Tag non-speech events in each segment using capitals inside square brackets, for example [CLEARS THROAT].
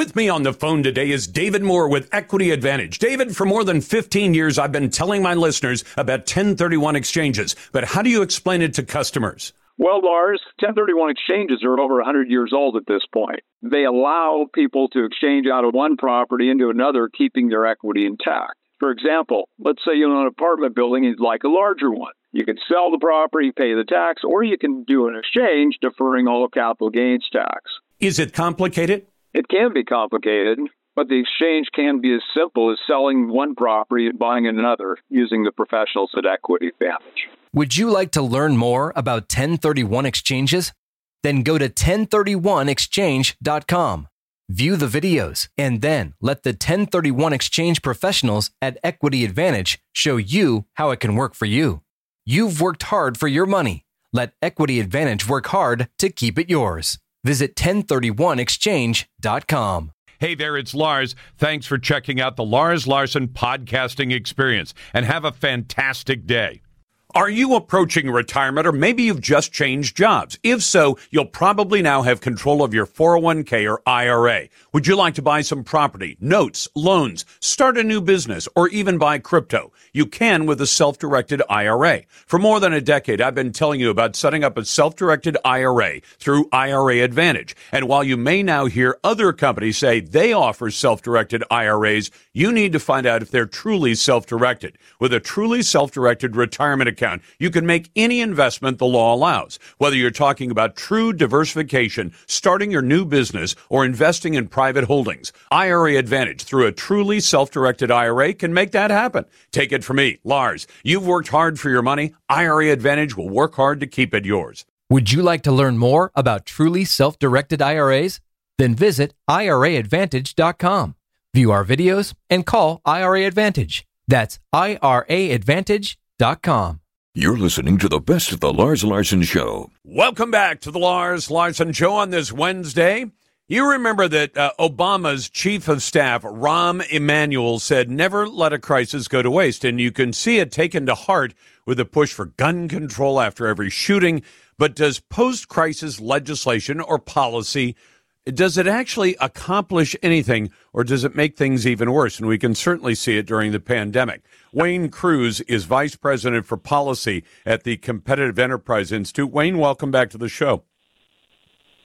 With me on the phone today is David Moore with Equity Advantage. David, for more than 15 years, I've been telling my listeners about 1031 exchanges, but how do you explain it to customers? Well, Lars, 1031 exchanges are over 100 years old at this point. They allow people to exchange out of one property into another, keeping their equity intact. For example, let's say you own an apartment building and you'd like a larger one. You can sell the property, pay the tax, or you can do an exchange deferring all capital gains tax. Is it complicated? It can be complicated, but the exchange can be as simple as selling one property and buying another using the professionals at Equity Advantage. Would you like to learn more about 1031 exchanges? Then go to 1031exchange.com, view the videos, and then let the 1031 exchange professionals at Equity Advantage show you how it can work for you. You've worked hard for your money. Let Equity Advantage work hard to keep it yours. Visit 1031exchange.com. Hey there, it's Lars. Thanks for checking out the Lars Larson podcasting experience and have a fantastic day. Are you approaching retirement or maybe you've just changed jobs? If so, you'll probably now have control of your 401k or IRA. Would you like to buy some property, notes, loans, start a new business, or even buy crypto? You can with a self-directed IRA. For more than a decade, I've been telling you about setting up a self-directed IRA through IRA Advantage. And while you may now hear other companies say they offer self-directed IRAs, you need to find out if they're truly self-directed. With a truly self-directed retirement account, you can make any investment the law allows. Whether you're talking about true diversification, starting your new business, or investing in private holdings, IRA Advantage through a truly self-directed IRA can make that happen. Take it from me, Lars. You've worked hard for your money. IRA Advantage will work hard to keep it yours. Would you like to learn more about truly self-directed IRAs? Then visit IRAadvantage.com. View our videos and call IRA Advantage. That's IRAadvantage.com. You're listening to the best of the Lars Larson Show. Welcome back to the Lars Larson Show on this Wednesday. You remember that uh, Obama's chief of staff, Rahm Emanuel, said, never let a crisis go to waste. And you can see it taken to heart with a push for gun control after every shooting. But does post crisis legislation or policy does it actually accomplish anything or does it make things even worse? And we can certainly see it during the pandemic. Wayne Crews is Vice President for Policy at the Competitive Enterprise Institute. Wayne, welcome back to the show.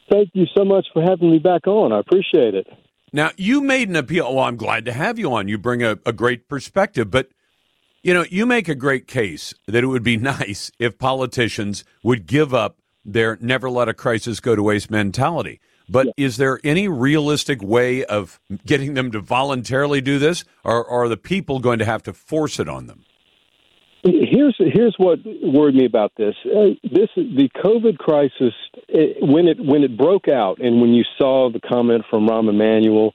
Thank you so much for having me back on. I appreciate it. Now, you made an appeal. Well, I'm glad to have you on. You bring a, a great perspective, but you know, you make a great case that it would be [LAUGHS] nice if politicians would give up their never let a crisis go to waste mentality. But yeah. is there any realistic way of getting them to voluntarily do this, or, or are the people going to have to force it on them? Here's here's what worried me about this. Uh, this the COVID crisis it, when it when it broke out, and when you saw the comment from Rahm Emanuel,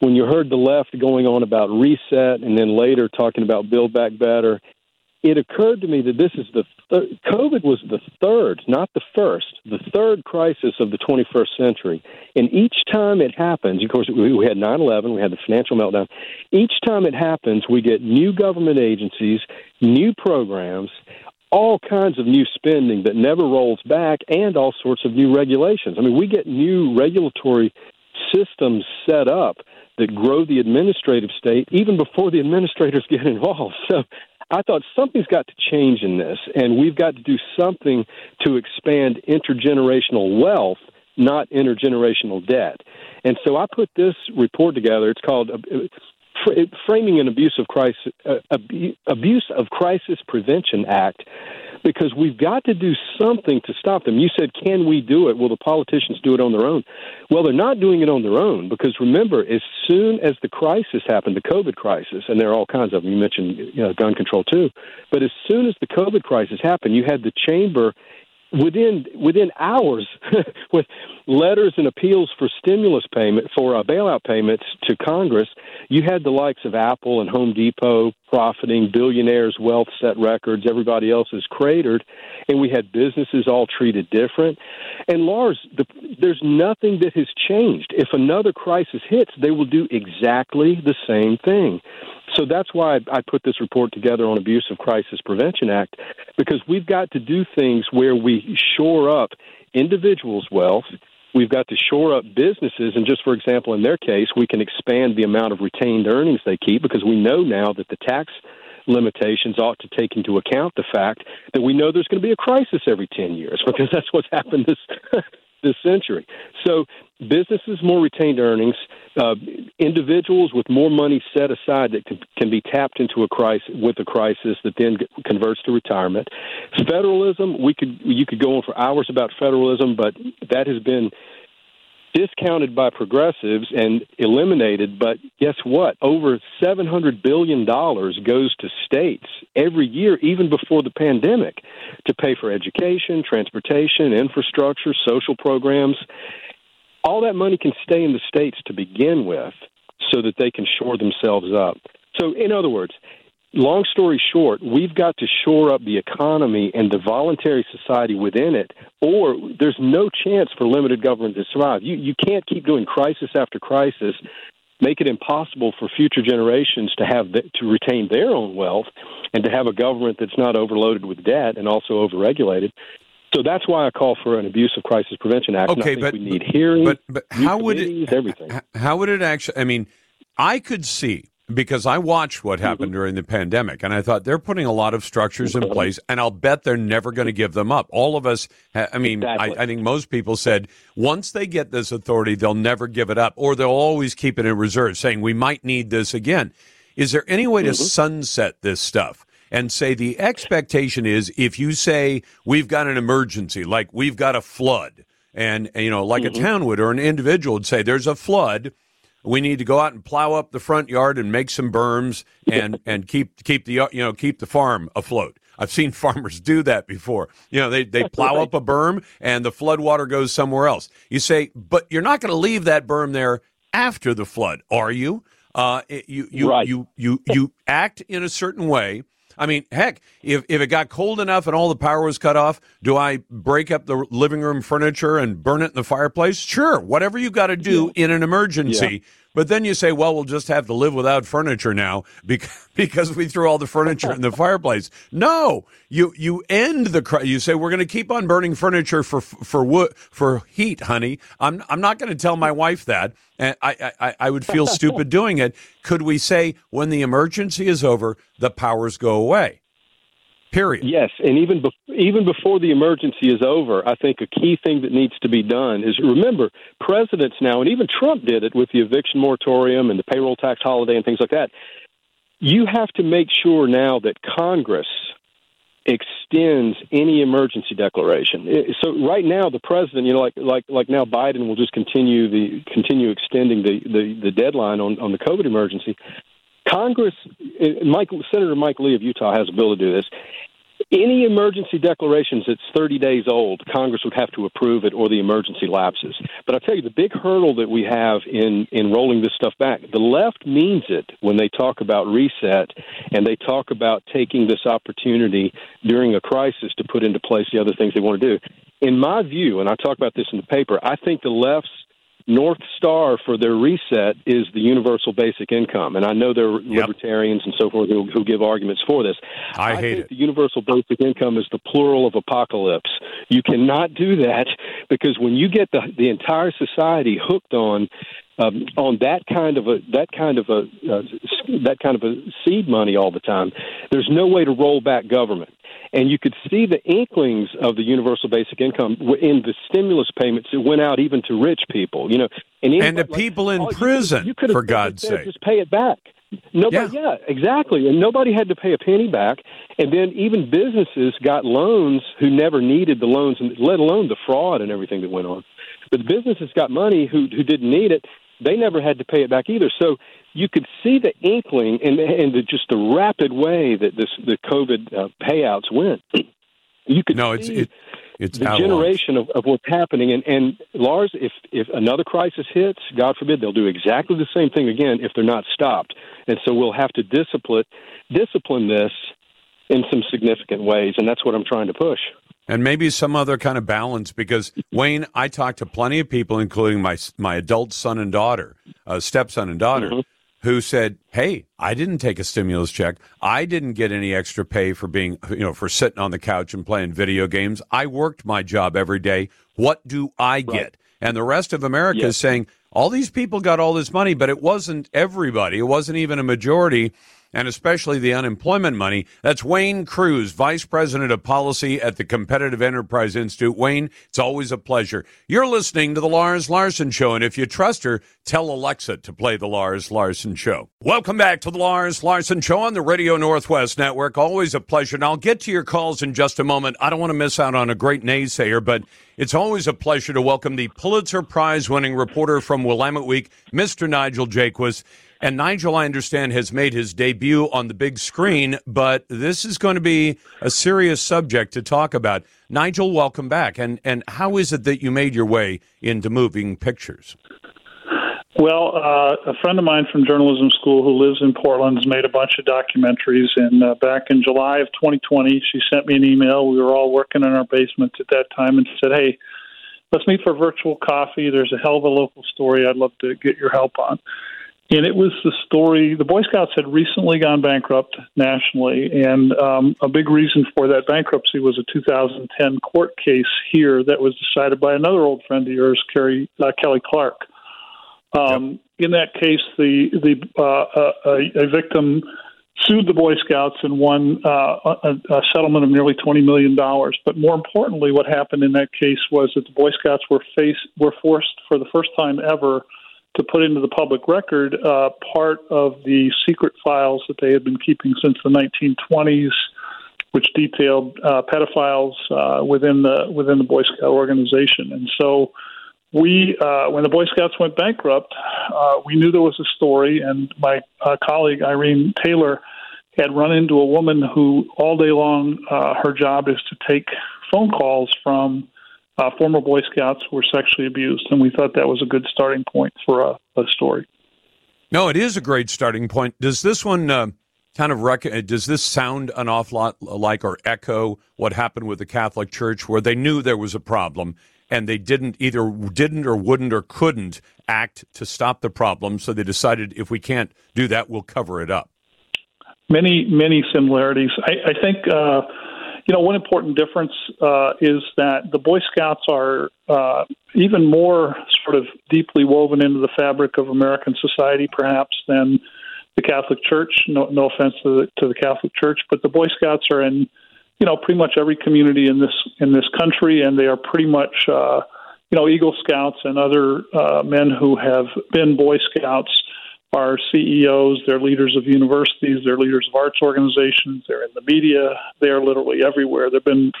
when you heard the left going on about reset, and then later talking about build back better, it occurred to me that this is the th- COVID was the third, not the first, the third crisis of the 21st century. And each time it happens, of course, we, we had 9 11, we had the financial meltdown. Each time it happens, we get new government agencies, new programs, all kinds of new spending that never rolls back, and all sorts of new regulations. I mean, we get new regulatory systems set up that grow the administrative state even before the administrators get involved. [LAUGHS] So I thought something's got to change in this, and we've got to do something to expand intergenerational wealth, not intergenerational debt. And so I put this report together. It's called uh, Framing an Abuse of Crisis, uh, Abuse of Crisis Prevention Act because we've got to do something to stop them. You said, can we do it? Will the politicians do it on their own? Well, they're not doing it on their own because remember, as soon as the crisis happened, the COVID crisis, and there are all kinds of them, you mentioned you know, gun control too, but as soon as the COVID crisis happened, you had the chamber within within hours [LAUGHS] with letters and appeals for stimulus payment for uh, bailout payments to Congress, you had the likes of Apple and Home Depot profiting, billionaires' wealth set records, everybody else is cratered, and we had businesses all treated different. And Lars, the, there's nothing that has changed. If another crisis hits, they will do exactly the same thing. So that's why I put this report together on Abuse of Crisis Prevention Act, because we've got to do things where we shore up individuals' wealth, We've got to shore up businesses, and just for example, in their case, we can expand the amount of retained earnings they keep because we know now that the tax limitations ought to take into account the fact that we know there's going to be a crisis every 10 years [LAUGHS] because that's what's happened this this century. So businesses more retained earnings, uh, individuals with more money set aside that can, can be tapped into a crisis with a crisis that then converts to retirement. Federalism, we could you could go on for hours about federalism, but that has been discounted by progressives and eliminated. But guess what? Over $700 billion goes to states every year, even before the pandemic, to pay for education, transportation, infrastructure, social programs. All that money can stay in the states to begin with so that they can shore themselves up. So, in other words, long story short, we've got to shore up the economy and the voluntary society within it, or there's no chance for limited government to survive. You you can't keep doing crisis after crisis, make it impossible for future generations to have the, to retain their own wealth and to have a government that's not overloaded with debt and also overregulated. So that's why I call for an abuse of crisis prevention act. Okay, but we need hearings, but but how would it everything? How would it actually? I mean, I could see because I watched what happened during the pandemic and I thought they're putting a lot of structures in place and I'll bet they're never going to give them up. All of us, I mean, exactly. I, I, think most people said once they get this authority, they'll never give it up or they'll always keep it in reserve, saying we might need this again. Is there any way to mm-hmm. sunset this stuff? And say the expectation is if you say we've got an emergency, like we've got a flood, and you know, like mm-hmm. a town would or an individual would say there's a flood, we need to go out and plow up the front yard and make some berms and [LAUGHS] and keep keep the you know keep the farm afloat. I've seen [LAUGHS] farmers do that before. You know, they they plow up a berm and the flood water goes somewhere else. You say, but you're not going to leave that berm there after the flood, are you? Uh, you you, right. you you you act in a certain way I mean, heck, if, if it got cold enough and all the power was cut off, do I break up the living room furniture and burn it in the fireplace? Sure, whatever you got to do yeah. in an emergency. Yeah. But then you say, well, we'll just have to live without furniture now [LAUGHS] because, because we threw all the furniture in the [LAUGHS] fireplace. No, you you end the you say we're going to keep on burning furniture for for wood for heat, honey. I'm I'm not going to tell my wife that, and I, I I would feel [LAUGHS] stupid doing it. Could we say when the emergency is over, the powers go away? Period. Yes, and even be- even before the emergency is over, I think a key thing that needs to be done is remember presidents now, and even Trump did it with the eviction moratorium and the payroll tax holiday and things like that. You have to make sure now that Congress extends any emergency declaration. So right now, the president, you know, like like like now, Biden will just continue the continue extending the the, the deadline on on the COVID emergency. Congress, uh, Mike, Senator Mike Lee of Utah has a bill to do this. Any emergency declarations that's 30 days old, Congress would have to approve it or the emergency lapses. But I'll tell you, the big hurdle that we have in, in rolling this stuff back, the left means it when they talk about reset and they talk about taking this opportunity during a crisis to put into place the other things they want to do. In my view, and I talk about this in the paper, I think the left's North Star for their reset is the universal basic income. And I know there are yep. libertarians and so forth who, who, give arguments for this. I, I hate it. The universal basic income is the plural of apocalypse. You cannot do that because when you get the, the entire society hooked on um, on that kind of a that kind of a uh, that kind of a seed money all the time, there's no way to roll back government and you could see the inklings of the universal basic income in the stimulus payments that went out even to rich people. You know, and, and the like, people in prison, you could, you for God's sake, just pay it back. Nobody, yeah. yeah, exactly, and nobody had to pay a penny back. And then even businesses got loans who never needed the loans, let alone the fraud and everything that went on. But the businesses got money who who didn't need it. They never had to pay it back either. So you could see the inkling and and the, just the rapid way that this the COVID uh, payouts went. [CLEARS THROAT] You could no, it's it, it's the generation of, of what's happening. And and Lars, if if another crisis hits, God forbid, they'll do exactly the same thing again if they're not stopped. And so we'll have to discipline discipline this in some significant ways, and that's what I'm trying to push and maybe some other kind of balance because Wayne, I talked to plenty of people, including my my adult son and daughter, uh, stepson and daughter, mm-hmm who said, "Hey, I didn't take a stimulus check. I didn't get any extra pay for being, you know, for sitting on the couch and playing video games. I worked my job every day. What do I get?" And the rest of America yes. is saying, all these people got all this money, but it wasn't everybody. It wasn't even a majority and especially the unemployment money. That's Wayne Crews, Vice President of Policy at the Competitive Enterprise Institute. Wayne, it's always a pleasure. You're listening to the Lars Larson Show, and if you trust her, tell Alexa to play the Lars Larson Show. Welcome back to the Lars Larson Show on the Radio Northwest Network. Always a pleasure. And I'll get to your calls in just a moment. I don't want to miss out on a great naysayer, but it's always a pleasure to welcome the Pulitzer Prize winning reporter from Willamette Week, Mr. Nigel Jaquiss. And Nigel, I understand, has made his debut on the big screen, but this is going to be a serious subject to talk about. Nigel, welcome back. And, and how is it that you made your way into moving pictures? Well, uh, a friend of mine from journalism school who lives in Portland has made a bunch of documentaries. And uh, back in July of 2020, she sent me an email. We were all working in our basement at that time and said, Hey, let's meet for virtual coffee. There's a hell of a local story I'd love to get your help on. And it was the story. The Boy Scouts had recently gone bankrupt nationally, and um, a big reason for that bankruptcy was a 2010 court case here that was decided by another old friend of yours, Kerry, uh, Kelly Clark. Um, yep. In that case, the the uh, a, a, victim sued the Boy Scouts and won uh, a, a settlement of nearly twenty million dollars. But more importantly, what happened in that case was that the Boy Scouts were faced were forced for the first time ever to put into the public record uh, part of the secret files that they had been keeping since the 1920s, which detailed uh, pedophiles uh, within the within the Boy Scout organization. And so, we uh, when the Boy Scouts went bankrupt, uh, we knew there was a story, and my uh, colleague Irene Taylor had run into a woman who all day long her job is to take phone calls from uh, former Boy Scouts were sexually abused, and we thought that was a good starting point for a, a story. No, it is a great starting point. Does this one uh, kind of rec- uh, does this sound an awful lot like or echo what happened with the Catholic Church, where they knew there was a problem and they didn't either didn't or wouldn't or couldn't act to stop the problem, so they decided if we can't do that, we'll cover it up. Many many similarities. I, I think. Uh, you know, one important difference uh, is that the Boy Scouts are uh, even more sort of deeply woven into the fabric of American society, perhaps, than the Catholic Church. No, no offense to the, to the Catholic Church, but the Boy Scouts are in, you know, pretty much every community in this in this country, and they are pretty much, uh, you know, Eagle Scouts and other uh, men who have been Boy Scouts are CEOs, they're leaders of universities, they're leaders of arts organizations, they're in the media, they're literally everywhere. There have been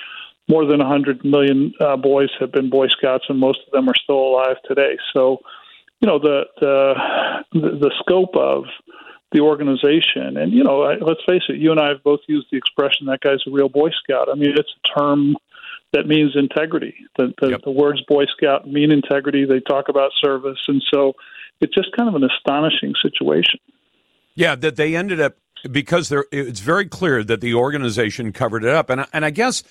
more than 100 million uh, boys have been Boy Scouts, and most of them are still alive today. So, you know, the the the scope of the organization, and you know, I, let's face it, you and I have both used the expression "that guy's a real Boy Scout." I mean, it's a term that means integrity. The the, yep. the words Boy Scout mean integrity. They talk about service, and so it's just kind of an astonishing situation. Yeah, that they ended up because it's very clear that the organization covered it up, and and I guess.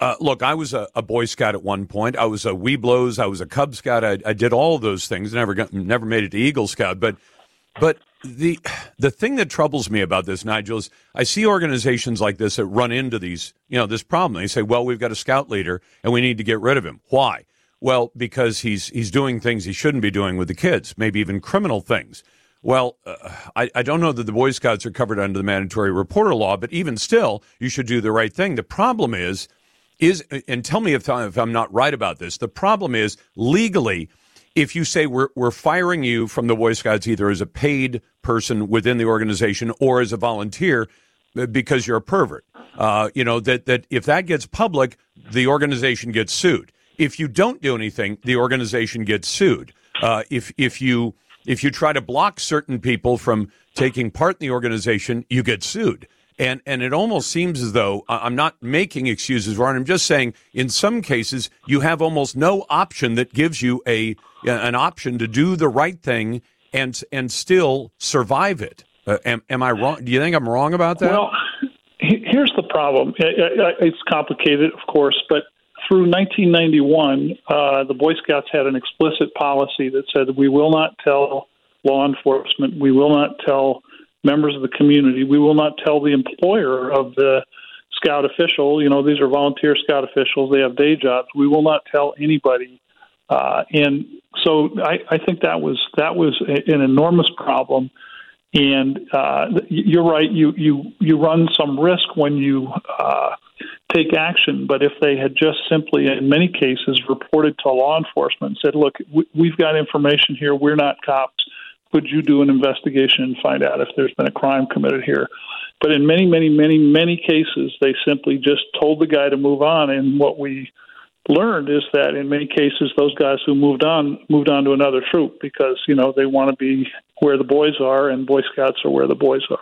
Uh, look, I was a, a, Boy Scout at one point. I was a Webelos. I was a Cub Scout. I, I did all those things. Never got, never made it to Eagle Scout. But but the the thing that troubles me about this, Nigel, is I see organizations like this that run into these you know this problem. They say, well, we've got a scout leader and we need to get rid of him. Why? Well, because he's he's doing things he shouldn't be doing with the kids, maybe even criminal things. Well, uh, I, I don't know that the Boy Scouts are covered under the mandatory reporter law, but even still, you should do the right thing. The problem is, is and tell me if, I, if I'm not right about this. The problem is legally, if you say we're we're firing you from the Boy Scouts either as a paid person within the organization or as a volunteer uh, because you're a pervert, uh, you know that that if that gets public, the organization gets sued. If you don't do anything, the organization gets sued. Uh, if if you if you try to block certain people from taking part in the organization, you get sued. And and it almost seems as though I'm not making excuses, Ron. I'm just saying in some cases you have almost no option that gives you a an option to do the right thing and and still survive it. Uh, am, am I wrong? Do you think I'm wrong about that? Well, here's the problem. It's complicated, of course, but through 1991, uh, the Boy Scouts had an explicit policy that said we will not tell law enforcement, we will not tell members of the community, we will not tell the employer of the scout official. You know, these are volunteer scout officials, they have day jobs. We will not tell anybody Uh, and so I, I think that was that was a, an enormous problem. And uh, you're right. You you you run some risk when you uh, take action. But if they had just simply, in many cases, reported to law enforcement and said, "Look, we've got information here. We're not cops. Could you do an investigation and find out if there's been a crime committed here?" But in many, many, many, many cases, they simply just told the guy to move on. And what we learned is that in many cases, those guys who moved on moved on to another troop because you know they want to be where the boys are, and Boy Scouts are where the boys are.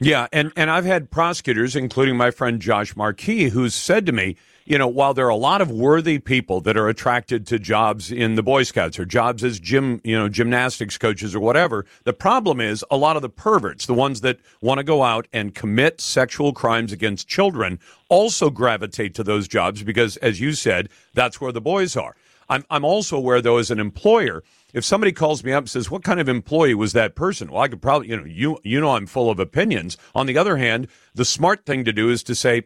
Yeah, and and I've had prosecutors, including my friend Josh Marquis, who's said to me, you know, while there are a lot of worthy people that are attracted to jobs in the Boy Scouts or jobs as gym, you know, gymnastics coaches or whatever, the problem is a lot of the perverts, the ones that want to go out and commit sexual crimes against children, also gravitate to those jobs because, as you said, that's where the boys are. I'm I'm also aware, though, as an employer, if somebody calls me up and says, "What kind of employee was that person?" Well, I could probably, you know, you you know, I'm full of opinions. On the other hand, the smart thing to do is to say,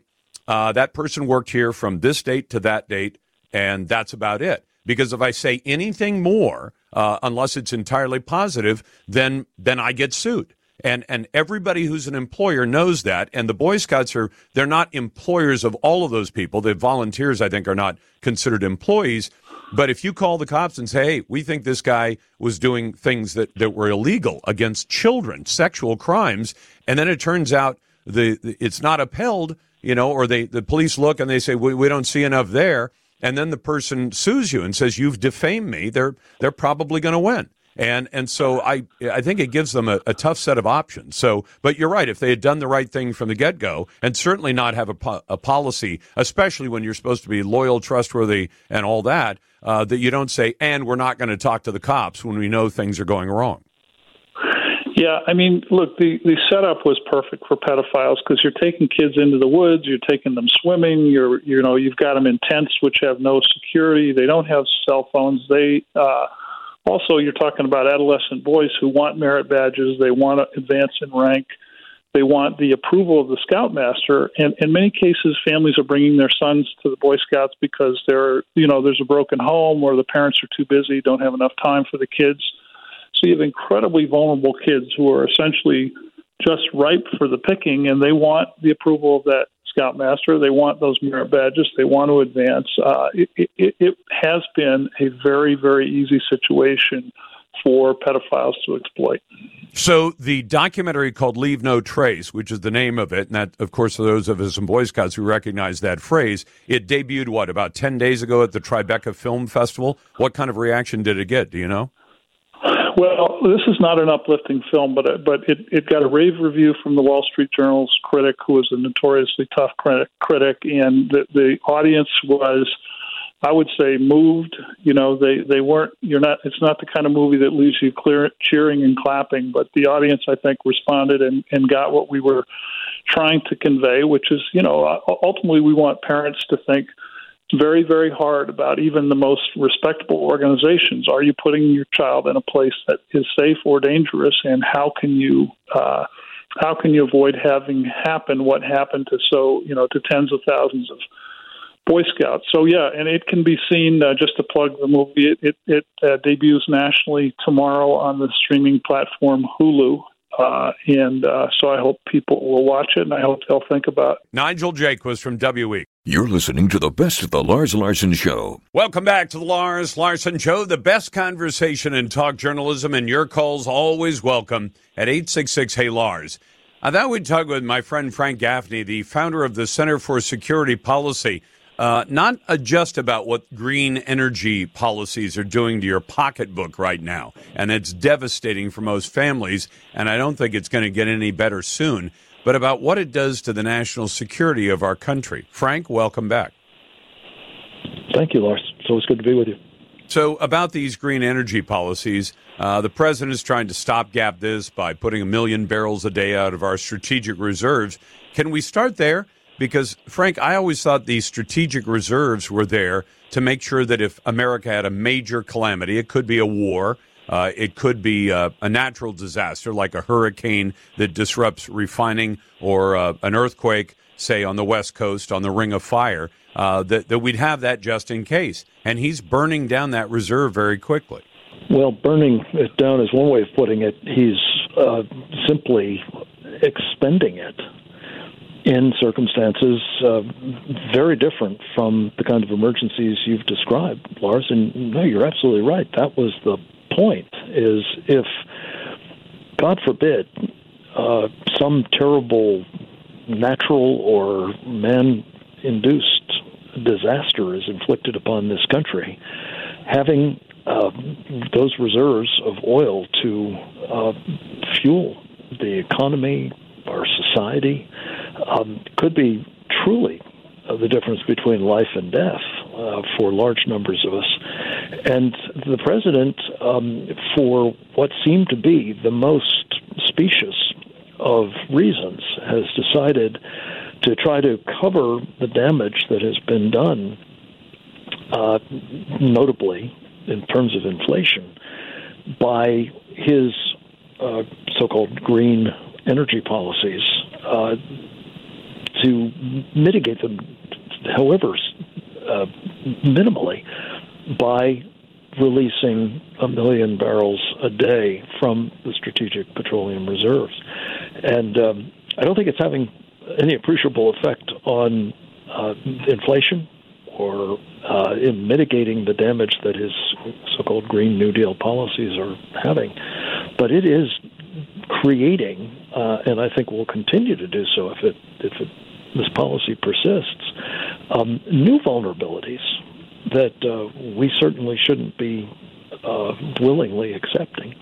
uh, that person worked here from this date to that date, and that's about it. Because if I say anything more, uh, unless it's entirely positive, then then I get sued. And and everybody who's an employer knows that. And the Boy Scouts are they're not employers of all of those people. The volunteers, I think, are not considered employees. But if you call the cops and say, "Hey, we think this guy was doing things that, that were illegal against children, sexual crimes," and then it turns out the, it's not upheld, you know, or they the police look and they say we, we don't see enough there, and then the person sues you and says you've defamed me. They're they're probably going to win. And and so I I think it gives them a, a, tough set of options. So, but you're right. If they had done the right thing from the get go, and certainly not have a, po- a policy, especially when you're supposed to be loyal, trustworthy, and all that, uh, that you don't say, and we're not going to talk to the cops when we know things are going wrong. Yeah, I mean, look, the the setup was perfect for pedophiles because you're taking kids into the woods, you're taking them swimming, you're you know you've got them in tents which have no security, they don't have cell phones, they uh, also you're talking about adolescent boys who want merit badges, they want to advance in rank, they want the approval of the scoutmaster, and in many cases, families are bringing their sons to the Boy Scouts because they're you know there's a broken home or the parents are too busy, don't have enough time for the kids. So you have incredibly vulnerable kids who are essentially just ripe for the picking, and they want the approval of that scoutmaster. They want those merit badges. They want to advance. Uh, it, it, it has been a very, very easy situation for pedophiles to exploit. So the documentary called "Leave No Trace," which is the name of it, and that, of course, for those of us in Boy Scouts who recognize that phrase, it debuted what about ten days ago at the Tribeca Film Festival. What kind of reaction did it get? Do you know? Well, this is not an uplifting film, but uh, but it, it got a rave review from the Wall Street Journal's critic, who was a notoriously tough critic, critic and the, the audience was, I would say, moved. You know, they they weren't. You're not. It's not the kind of movie that leaves you clear, cheering and clapping. But the audience, I think, responded and and got what we were trying to convey, which is, you know, ultimately we want parents to think very, very hard about even the most respectable organizations. Are you putting your child in a place that is safe or dangerous, and how can you uh, how can you avoid having happen what happened to so you know to tens of thousands of Boy Scouts? So yeah, and it can be seen. Uh, just to plug the movie, it it, it uh, debuts nationally tomorrow on the streaming platform Hulu. Uh, and uh, so I hope people will watch it, and I hope they'll think about. It. Nigel was from WE. You're listening to the best of the Lars Larson Show. Welcome back to the Lars Larson Show, the best conversation in talk journalism, and your calls always welcome at 866 Hey Lars. I thought we'd talk with my friend Frank Gaffney, the founder of the Center for Security Policy, uh, not just about what green energy policies are doing to your pocketbook right now. And it's devastating for most families, and I don't think it's going to get any better soon but about what it does to the national security of our country. Frank, welcome back. Thank you, Lars. So it's always good to be with you. So, about these green energy policies, uh, the president is trying to stopgap this by putting a million barrels a day out of our strategic reserves. Can we start there? Because, Frank, I always thought these strategic reserves were there to make sure that if America had a major calamity, it could be a war, uh, it could be uh, a natural disaster like a hurricane that disrupts refining or uh, an earthquake, say on the West Coast on the Ring of Fire. uh, that, that we'd have that just in case. And he's burning down that reserve very quickly. Well, burning it down is one way of putting it. He's uh, simply expending it in circumstances uh, very different from the kind of emergencies you've described, Lars. And no, you're absolutely right. That was the point. Is if God forbid uh, some terrible natural or man-induced disaster is inflicted upon this country, having uh, those reserves of oil to uh, fuel the economy, our society, um, could be truly the difference between life and death uh, for large numbers of us. And the president, um, for what seemed to be the most specious of reasons, has decided to try to cover the damage that has been done, uh, notably in terms of inflation, by his uh, so called green energy policies uh, to mitigate them, however, uh, minimally, by releasing a million barrels a day from the strategic petroleum reserves. And um, I don't think it's having any appreciable effect on uh, inflation or uh, in mitigating the damage that his so-called Green New Deal policies are having. But it is creating, uh, and I think will continue to do so if it if it, this policy persists, um, new vulnerabilities that uh, we certainly shouldn't be uh, willingly accepting.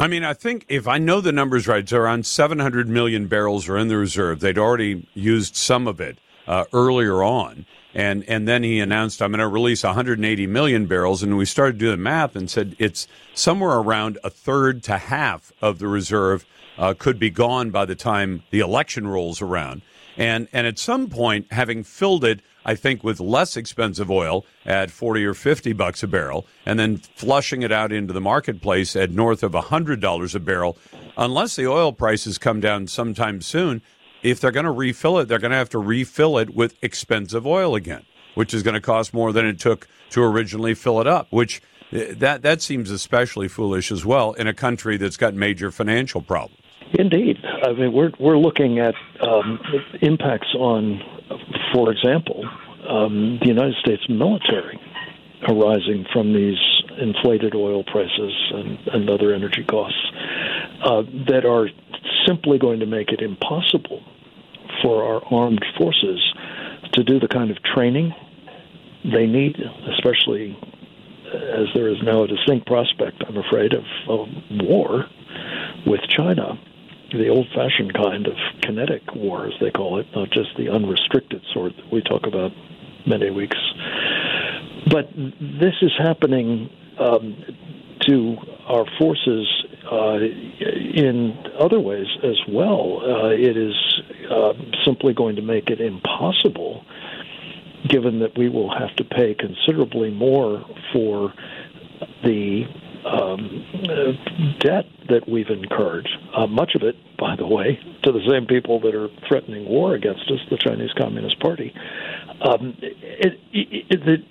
I mean, I think if I know the numbers right, it's around 700 million barrels are in the reserve. They'd already used some of it uh, earlier on. And, and then he announced, I'm going to release 180 million barrels. And we started doing the math and said it's somewhere around a third to half of the reserve uh, could be gone by the time the election rolls around. And, and at some point, having filled it, I think, with less expensive oil at 40 or 50 bucks a barrel, and then flushing it out into the marketplace at north of $100 a barrel, unless the oil prices come down sometime soon, if they're going to refill it, they're going to have to refill it with expensive oil again, which is going to cost more than it took to originally fill it up, which eh, that that seems especially foolish as well in a country that's got major financial problems. Indeed, I mean we're we're looking at um, impacts on, for example, um, the United States military arising from these inflated oil prices and, and other energy costs uh, that are simply going to make it impossible for our armed forces to do the kind of training they need, especially as there is now a distinct prospect, I'm afraid, of, of war with China the old fashioned kind of kinetic war, as they call it, not just the unrestricted sort that we talk about many weeks. But this is happening um, to our forces uh, in other ways as well. Uh, it is uh, simply going to make it impossible, given that we will have to pay considerably more for the um, debt that we've incurred. Uh, much of it, by the way, to the same people that are threatening war against us, the Chinese Communist Party. Um, it, it, it,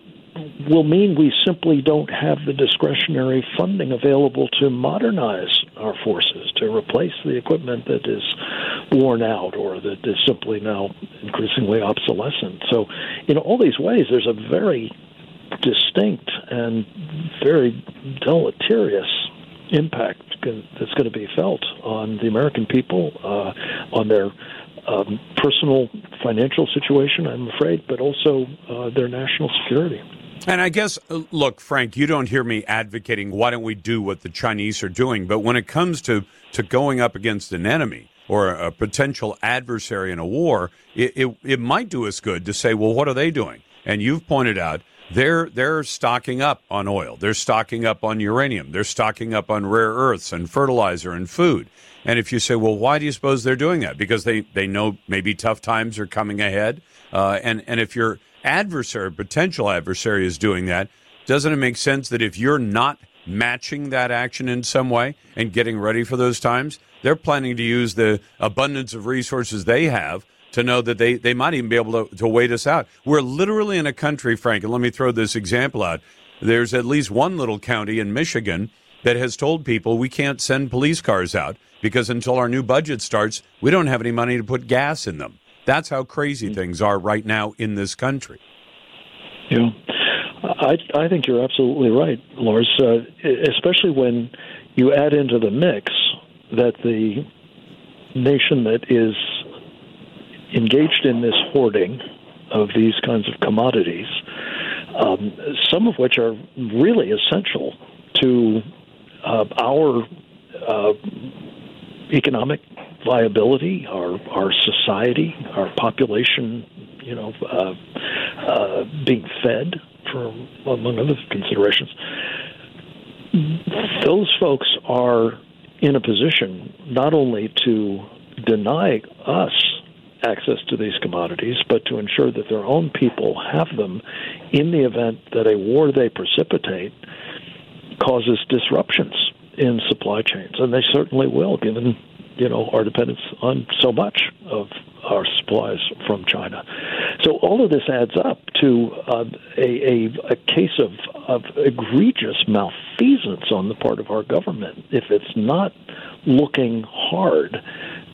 will mean we simply don't have the discretionary funding available to modernize our forces, to replace the equipment that is worn out or that is simply now increasingly obsolescent. So, in all these ways, there's a very distinct and very deleterious impact that's going to be felt on the American people, uh, on their um, personal financial situation, I'm afraid, but also uh, their national security. And I guess, uh, look, Frank, you don't hear me advocating why don't we do what the Chinese are doing, but when it comes to, to going up against an enemy or a, potential adversary in a war, it, it, it might do us good to say, well, what are they doing? And you've pointed out they're they're stocking up on oil. They're stocking up on uranium. They're stocking up on rare earths and fertilizer and food. And if you say, well, why do you suppose they're doing that? Because they, they know maybe tough times are coming ahead. Uh, and and if your adversary, potential adversary, is doing that, doesn't it make sense that if you're not matching that action in some way and getting ready for those times, they're planning to use the abundance of resources they have to know that they, they might even be able to, to wait us out. We're literally in a country, Frank, and let me throw this example out. There's at least one little county in Michigan that has told people we can't send police cars out because until our new budget starts, we don't have any money to put gas in them. That's how crazy things are right now in this country. Yeah. I, I think you're absolutely right, Lars, uh, especially when you add into the mix that the nation that is engaged in this hoarding of these kinds of commodities, um, some of which are really essential to uh, our uh, economic viability, our our society, our population, you know, uh, uh, being fed, for among other considerations. Those folks are in a position not only to deny us access to these commodities, but to ensure that their own people have them in the event that a war they precipitate causes disruptions in supply chains, and they certainly will, given you know our dependence on so much of our supplies from China. So all of this adds up to uh, a, a, a case of, of egregious malfeasance on the part of our government if it's not looking hard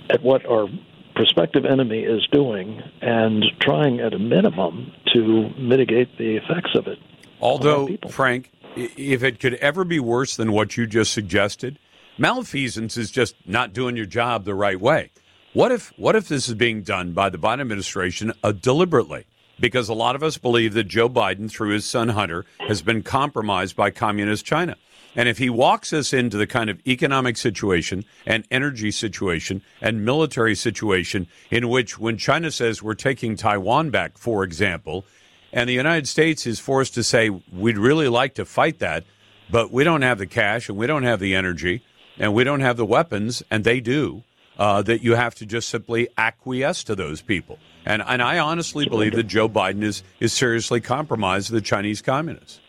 at what our prospective enemy is doing and trying at a minimum to mitigate the effects of it. Although, Frank, if it could ever be worse than what you just suggested, malfeasance is just not doing your job the right way. What if what if this is being done by the Biden administration uh, deliberately? Because a lot of us believe that Joe Biden, through his son Hunter, has been compromised by communist China. And if he walks us into the kind of economic situation and energy situation and military situation in which, when China says we're taking Taiwan back, for example, and the United States is forced to say, we'd really like to fight that, but we don't have the cash and we don't have the energy and we don't have the weapons, and they do, uh, that you have to just simply acquiesce to those people. And, and I honestly believe that Joe Biden is, is seriously compromised the Chinese communists.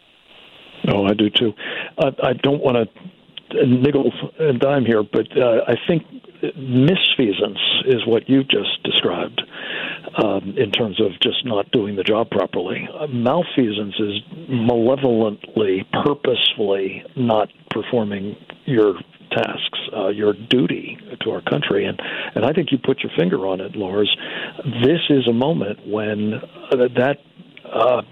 No, I do too. Uh, I don't want to nickel and dime here, but uh, I think misfeasance is what you just described um, in terms of just not doing the job properly. Uh, malfeasance is malevolently, purposefully not performing your tasks, uh, your duty to our country. And, and I think you put your finger on it, Lars. This is a moment when uh, that. Uh,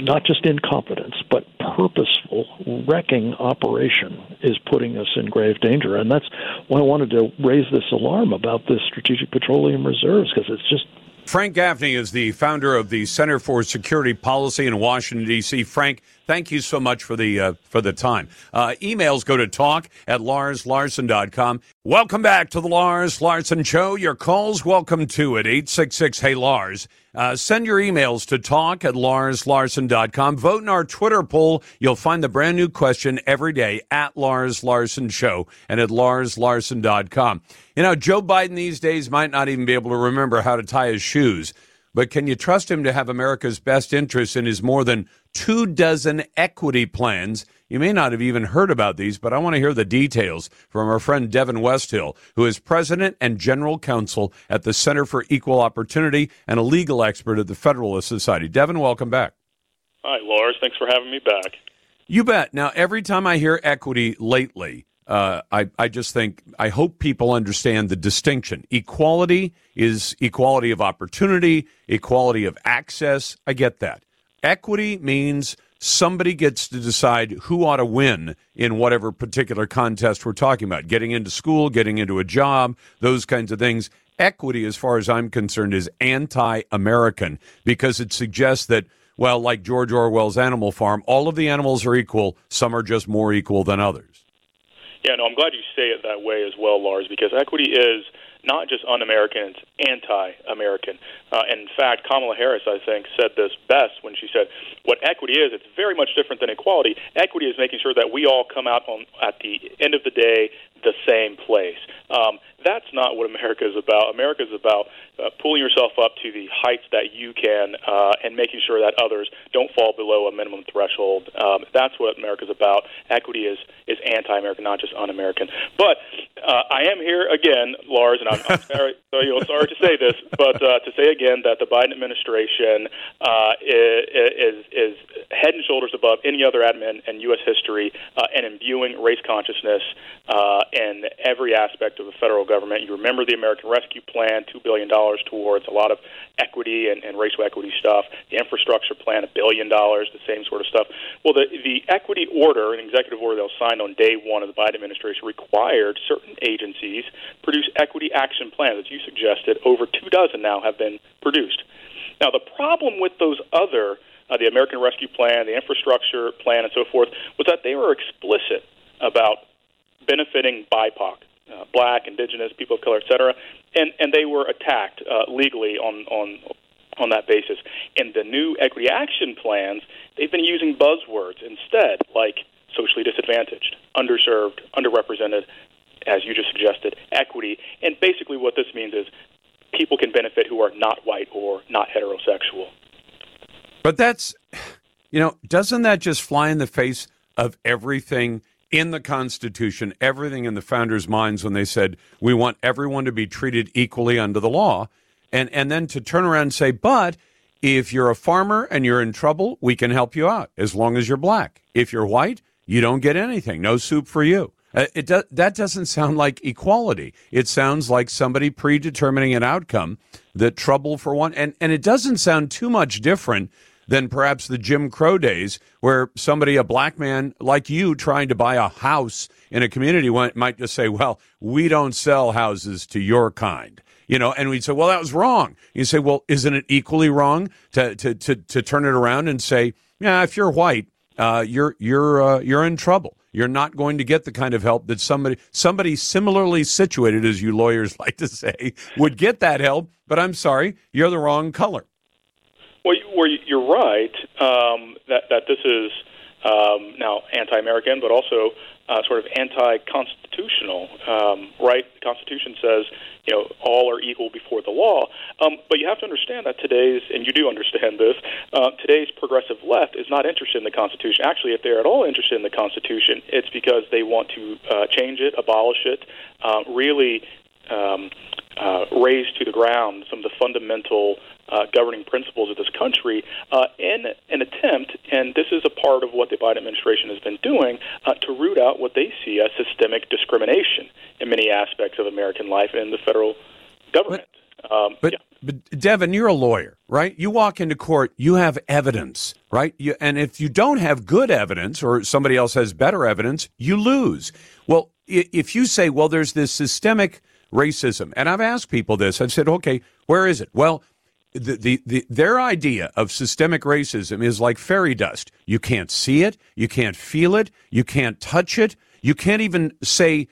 not just incompetence, but purposeful wrecking operation is putting us in grave danger. And that's why I wanted to raise this alarm about the Strategic Petroleum Reserves, because it's just Frank Gaffney is the founder of the Center for Security Policy in Washington D.C. Frank, thank you so much for the uh, for the time. Uh, emails go to talk at larslarson.com. Welcome back to the Lars Larson Show. Your calls, welcome to it. 866 Hey Lars. Uh, send your emails to talk at larslarson.com. Vote in our Twitter poll. You'll find the brand new question every day at Lars Larson Show and at larslarson.com. You know, Joe Biden these days might not even be able to remember how to tie his shoes. But can you trust him to have America's best interests in his more than two dozen equity plans? You may not have even heard about these, but I want to hear the details from our friend Devon Westhill, who is president and general counsel at the Center for Equal Opportunity and a legal expert at the Federalist Society. Devon, welcome back. Hi, Lars. Thanks for having me back. You bet. Now, every time I hear equity lately, uh, I, I just think I hope people understand the distinction. Equality is equality of opportunity, equality of access. I get that. Equity means somebody gets to decide who ought to win in whatever particular contest we're talking about. Getting into school, getting into a job, those kinds of things. Equity, as far as I'm concerned, is anti American because it suggests that, well, like George Orwell's Animal Farm, all of the animals are equal, some are just more equal than others. Yeah, no, I'm glad you say it that way as well, Lars, because equity is not just un-American, it's anti-American. Uh, and in fact, Kamala Harris, I think, said this best when she said, "What equity is, it's very much different than equality. Equity is making sure that we all come out on at the end of the day the same place. Um, that's not what America is about. America is about uh, pulling yourself up to the heights that you can uh, and making sure that others don't fall below a minimum threshold. Um, that's what America is about. Equity is is anti-American, not just un-American. But Uh, I am here again, Lars, and I'm, I'm sorry, so, you know, sorry to say this, but uh, to say again that the Biden administration uh, is, is head and shoulders above any other admin in U.S. history uh, and imbuing race consciousness uh, in every aspect of the federal government. You remember the American Rescue Plan, $2 billion towards a lot of equity and, and racial equity stuff, the infrastructure plan, a billion dollars, the same sort of stuff. Well, the, the equity order, an executive order that was signed on day one of the Biden administration, required certain agencies produce equity action plans, as you suggested. Over two dozen now have been produced. Now, the problem with those other, uh, the American Rescue Plan, the infrastructure plan, and so forth, was that they were explicit about benefiting BIPOC, uh, black, indigenous, people of color, et cetera, and, and they were attacked uh, legally on, on, on that basis. In the new equity action plans, they've been using buzzwords instead, like socially disadvantaged, underserved, underrepresented, as you just suggested, equity. And basically, what this means is people can benefit who are not white or not heterosexual. But that's, you know, doesn't that just fly in the face of everything in the Constitution, everything in the founders' minds when they said we want everyone to be treated equally under the law? And, and then to turn around and say, but if you're a farmer and you're in trouble, we can help you out as long as you're black. If you're white, you don't get anything. No soup for you. Uh, it do, that doesn't sound like equality. It sounds like somebody predetermining an outcome that trouble for one, and, and it doesn't sound too much different than perhaps the Jim Crow days, where somebody, a black man like you, trying to buy a house in a community might just say, "Well, we don't sell houses to your kind." You know, and we'd say, "Well, that was wrong." You say, "Well, isn't it equally wrong to to to, to turn it around and say, yeah, if you're white, uh, you're you're uh, you're in trouble." You're not going to get the kind of help that somebody somebody similarly situated, as you lawyers [LAUGHS] like to say, would get that help. But I'm sorry, you're the wrong color. Well, you're right um, that that this is um, now anti-American, but also uh, sort of anti-constitutional. Um, right? The Constitution says you know all are equal before the law. Um, but you have to understand that today's, and you do understand this, uh, today's progressive left is not interested in the Constitution. Actually, if they're at all interested in the Constitution, it's because they want to uh, change it, abolish it, uh, really um, uh, raze to the ground some of the fundamental uh, governing principles of this country uh, in an attempt, and this is a part of what the Biden administration has been doing, uh, to root out what they see as systemic discrimination in many aspects of American life and in the federal government. But, um, but, yeah. but Devon, you're a lawyer, right? You walk into court, you have evidence, right? You, and if you don't have good evidence or somebody else has better evidence, you lose. Well, if you say, well, there's this systemic racism, and I've asked people this, I've said, okay, where is it? Well, the, the, the, their idea of systemic racism is like fairy dust. You can't see it, you can't feel it, you can't touch it, you can't even say,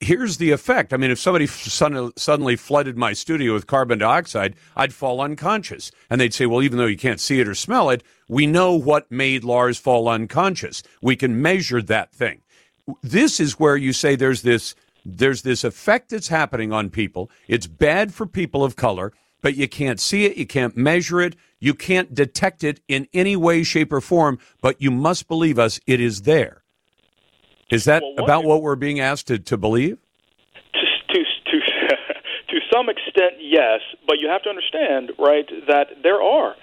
here's the effect. I mean, if somebody suddenly flooded my studio with carbon dioxide, I'd fall unconscious. And they'd say, well, even though you can't see it or smell it, we know what made Lars fall unconscious. We can measure that thing. This is where you say there's this there's this effect that's happening on people. It's bad for people of color but you can't see it, you can't measure it, you can't detect it in any way, shape, or form, but you must believe us, it is there. Is that well, about what we're being asked to, to believe? To, to, to, [LAUGHS] to some extent, yes, but you have to understand, right, that there are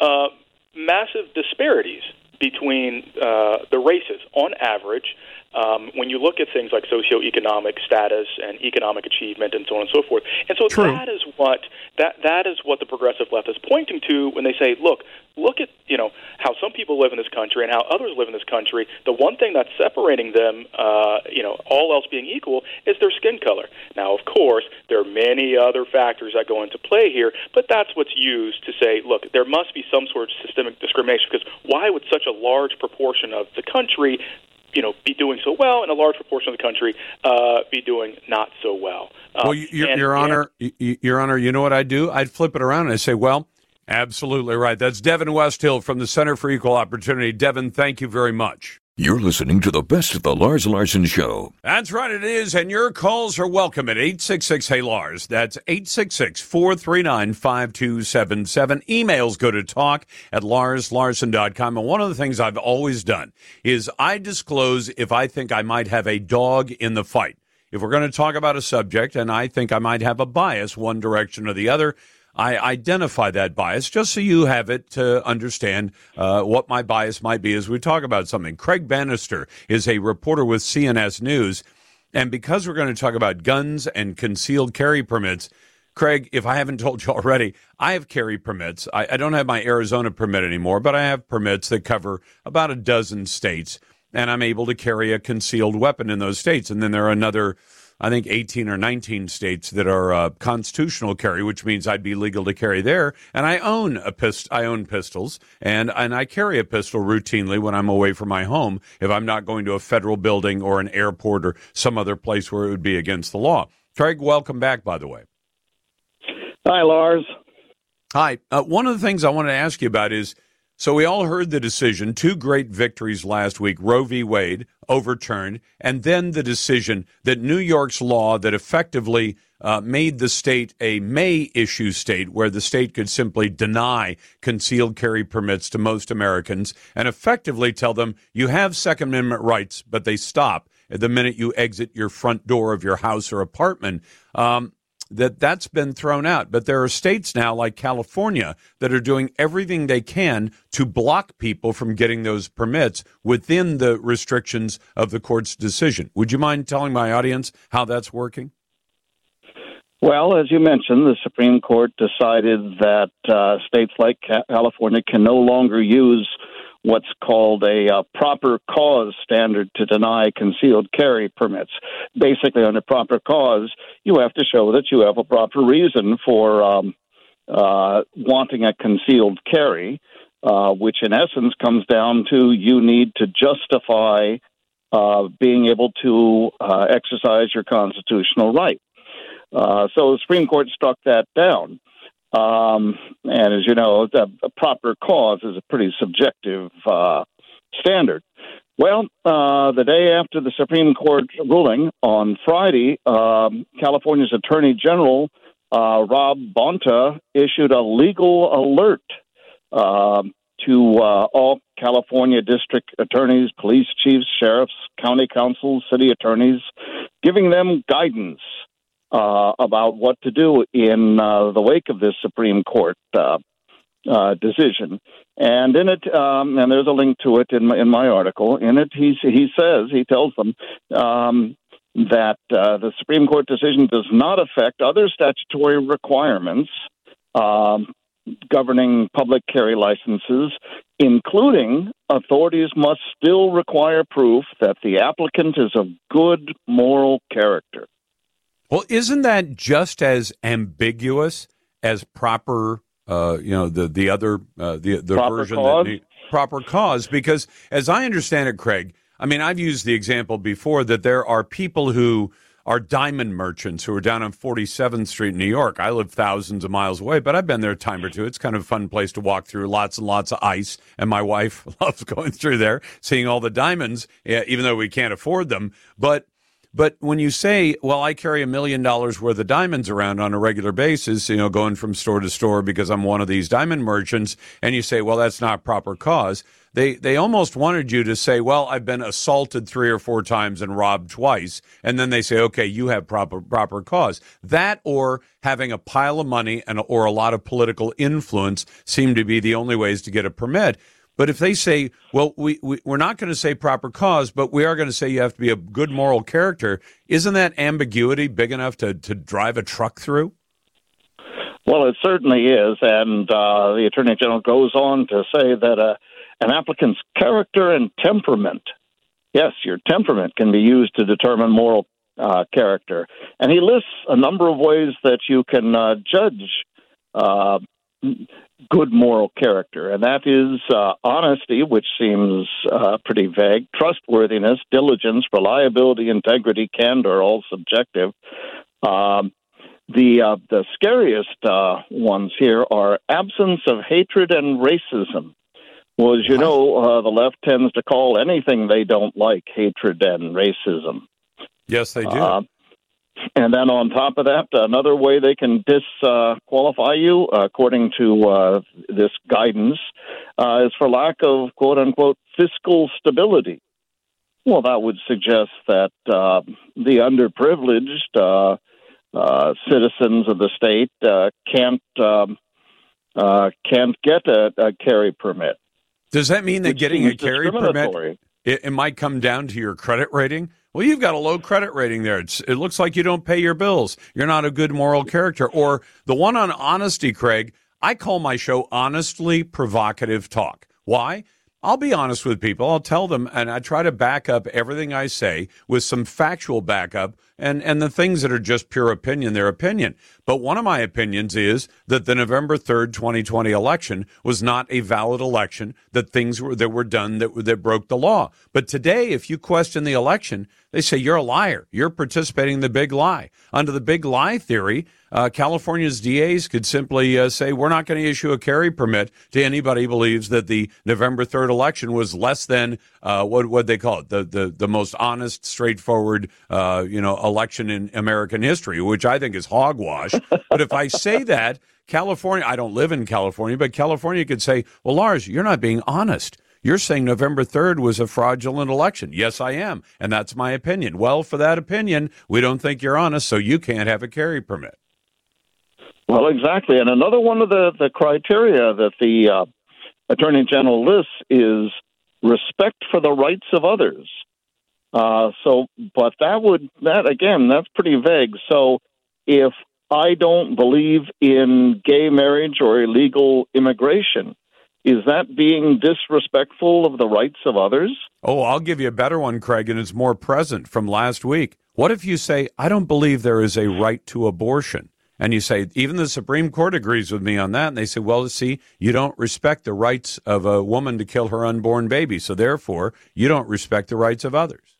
uh, massive disparities between uh, the races on average um, when you look at things like socioeconomic status and economic achievement and so on and so forth. And so True. that is what that that is what the progressive left is pointing to when they say, look, look at you know how some people live in this country and how others live in this country. The one thing that's separating them, uh, you know, all else being equal, is their skin color. Now, of course, there are many other factors that go into play here, but that's what's used to say, look, there must be some sort of systemic discrimination because why would such a large proportion of the country you know, be doing so well, and a large proportion of the country uh, be doing not so well. Um, well, your, and, your Honor, and, Your Honor, you know what I'd do? I'd flip it around and I'd say, well, absolutely right. That's Devon Westhill from the Center for Equal Opportunity. Devon, thank you very much. You're listening to the best of the Lars Larson Show. That's right, it is. And your calls are welcome at 866 Hey Lars. That's 866 439 5277. Emails go to talk at larslarson.com. And one of the things I've always done is I disclose if I think I might have a dog in the fight. if we're going to talk about a subject, and I think I might have a bias one direction or the other, I identify that bias just so you have it to understand uh, what my bias might be as we talk about something. Craig Bannister is a reporter with CNS News. And because we're going to talk about guns and concealed carry permits, Craig, if I haven't told you already, I have carry permits. I, I, don't have my Arizona permit anymore, but I have permits that cover about a dozen states, and I'm able to carry a concealed weapon in those states. And then there are another I think 18 or 19 states that are uh, constitutional carry, which means I'd be legal to carry there. And I own a pist- I own pistols, and and I carry a pistol routinely when I'm away from my home if I'm not going to a federal building or an airport or some other place where it would be against the law. Craig, welcome back. By the way. Hi, Lars. Hi. Uh, one of the things I wanted to ask you about is so we all heard the decision, two great victories last week, Roe v. Wade overturned, and then the decision that New York's law that effectively uh, made the state a may issue state where the state could simply deny concealed carry permits to most Americans and effectively tell them you have Second Amendment rights, but they stop the minute you exit your front door of your house or apartment. Um, that that's been thrown out. But there are states now like California that are doing everything they can to block people from getting those permits within the restrictions of the court's decision. Would you mind telling my audience how that's working? Well, as you mentioned, the Supreme Court decided that uh, states like California can no longer use what's called a uh, proper cause standard to deny concealed carry permits. Basically, under proper cause, you have to show that you have a proper reason for um, uh, wanting a concealed carry, uh, which in essence comes down to you need to justify uh, being able to uh, exercise your constitutional right. Uh, so the Supreme Court struck that down. Um, and as you know, a, proper cause is a pretty subjective uh, standard. Well, uh, the day after the Supreme Court ruling on Friday, um, California's Attorney General uh, Rob Bonta issued a legal alert um, to uh, all California district attorneys, police chiefs, sheriffs, county counsels, city attorneys, giving them guidance uh, about what to do in uh, the wake of this Supreme Court uh, uh, decision. And in it, um, and there's a link to it in my, in my article. In it, he he says he tells them um, that uh, the Supreme Court decision does not affect other statutory requirements. Um, governing public carry licenses, including authorities must still require proof that the applicant is of good moral character. Well, isn't that just as ambiguous as proper? Uh, you know, the the other uh, the the proper version cause? that proper cause, because as I understand it, Craig. I mean, I've used the example before that there are people who are diamond merchants who are down on 47th Street in New York. I live thousands of miles away, but I've been there a time or two. It's kind of a fun place to walk through, lots and lots of ice. And my wife [LAUGHS] loves going through there, seeing all the diamonds, even though we can't afford them. But but when you say, well, I carry a million dollars worth of diamonds around on a regular basis, you know, going from store to store because I'm one of these diamond merchants, and you say, well, that's not proper cause, they, they almost wanted you to say, well, I've been assaulted three or four times and robbed twice. And then they say, okay, you have proper, proper cause. That or having a pile of money and, or a lot of political influence seem to be the only ways to get a permit. But if they say, well, we, we, are not going to say proper cause, but we are going to say you have to be a good moral character, isn't that ambiguity big enough to, to drive a truck through? Well, it certainly is. And uh, the Attorney General goes on to say that uh, an applicant's character and temperament, yes, your temperament can be used to determine moral uh, character. And he lists a number of ways that you can uh, judge uh, good moral character, and that is uh, honesty, which seems uh, pretty vague, trustworthiness, diligence, reliability, integrity, candor, all subjective. Um, the uh, the scariest uh, ones here are absence of hatred and racism. Well, as you know, uh, the left tends to call anything they don't like hatred and racism. Yes, they do. Uh, and then on top of that, another way they can disqualify you, according to uh, this guidance, uh, is for lack of quote unquote fiscal stability. Well, that would suggest that uh, the underprivileged uh, uh, citizens of the state uh, can't um, uh, can't get a, a, carry permit. Does that mean that getting a carry permit it, it, might come down to your credit rating? Well, you've got a low credit rating there. It's, it looks like you don't pay your bills. You're not a good moral character. Or the one on honesty, Craig. I call my show honestly provocative talk. Why? I'll be honest with people. I'll tell them, and I try to back up everything I say with some factual backup and, and the things that are just pure opinion, their opinion. But one of my opinions is that the November 3rd, 2020 election was not a valid election, that things were, that were done that, that broke the law. But today, if you question the election, they say you're a liar. You're participating in the big lie. Under the big lie theory, uh, California's DAs could simply uh, say, we're not going to issue a carry permit to anybody who believes that the November 3rd election was less than uh, what what they call it, the, the, the most honest, straightforward, uh, you know, election in American history, which I think is hogwash. but if I say [LAUGHS] that, California, I don't live in California, but California could say, well, Lars, you're not being honest. You're saying November 3rd was a fraudulent election. Yes, I am. And that's my opinion. Well, for that opinion, we don't think you're honest, so you can't have a carry permit. Well, exactly. And another one of the, the criteria that the uh, Attorney General lists is respect for the rights of others. Uh, so, but that would, that again, that's pretty vague. So if I don't believe in gay marriage or illegal immigration, is that being disrespectful of the rights of others? Oh, I'll give you a better one, Craig, and it's more present from last week. What if you say, I don't believe there is a right to abortion? And you say, even the Supreme Court agrees with me on that. And they say, well, see, you don't respect the rights of a woman to kill her unborn baby. So therefore, you don't respect the rights of others.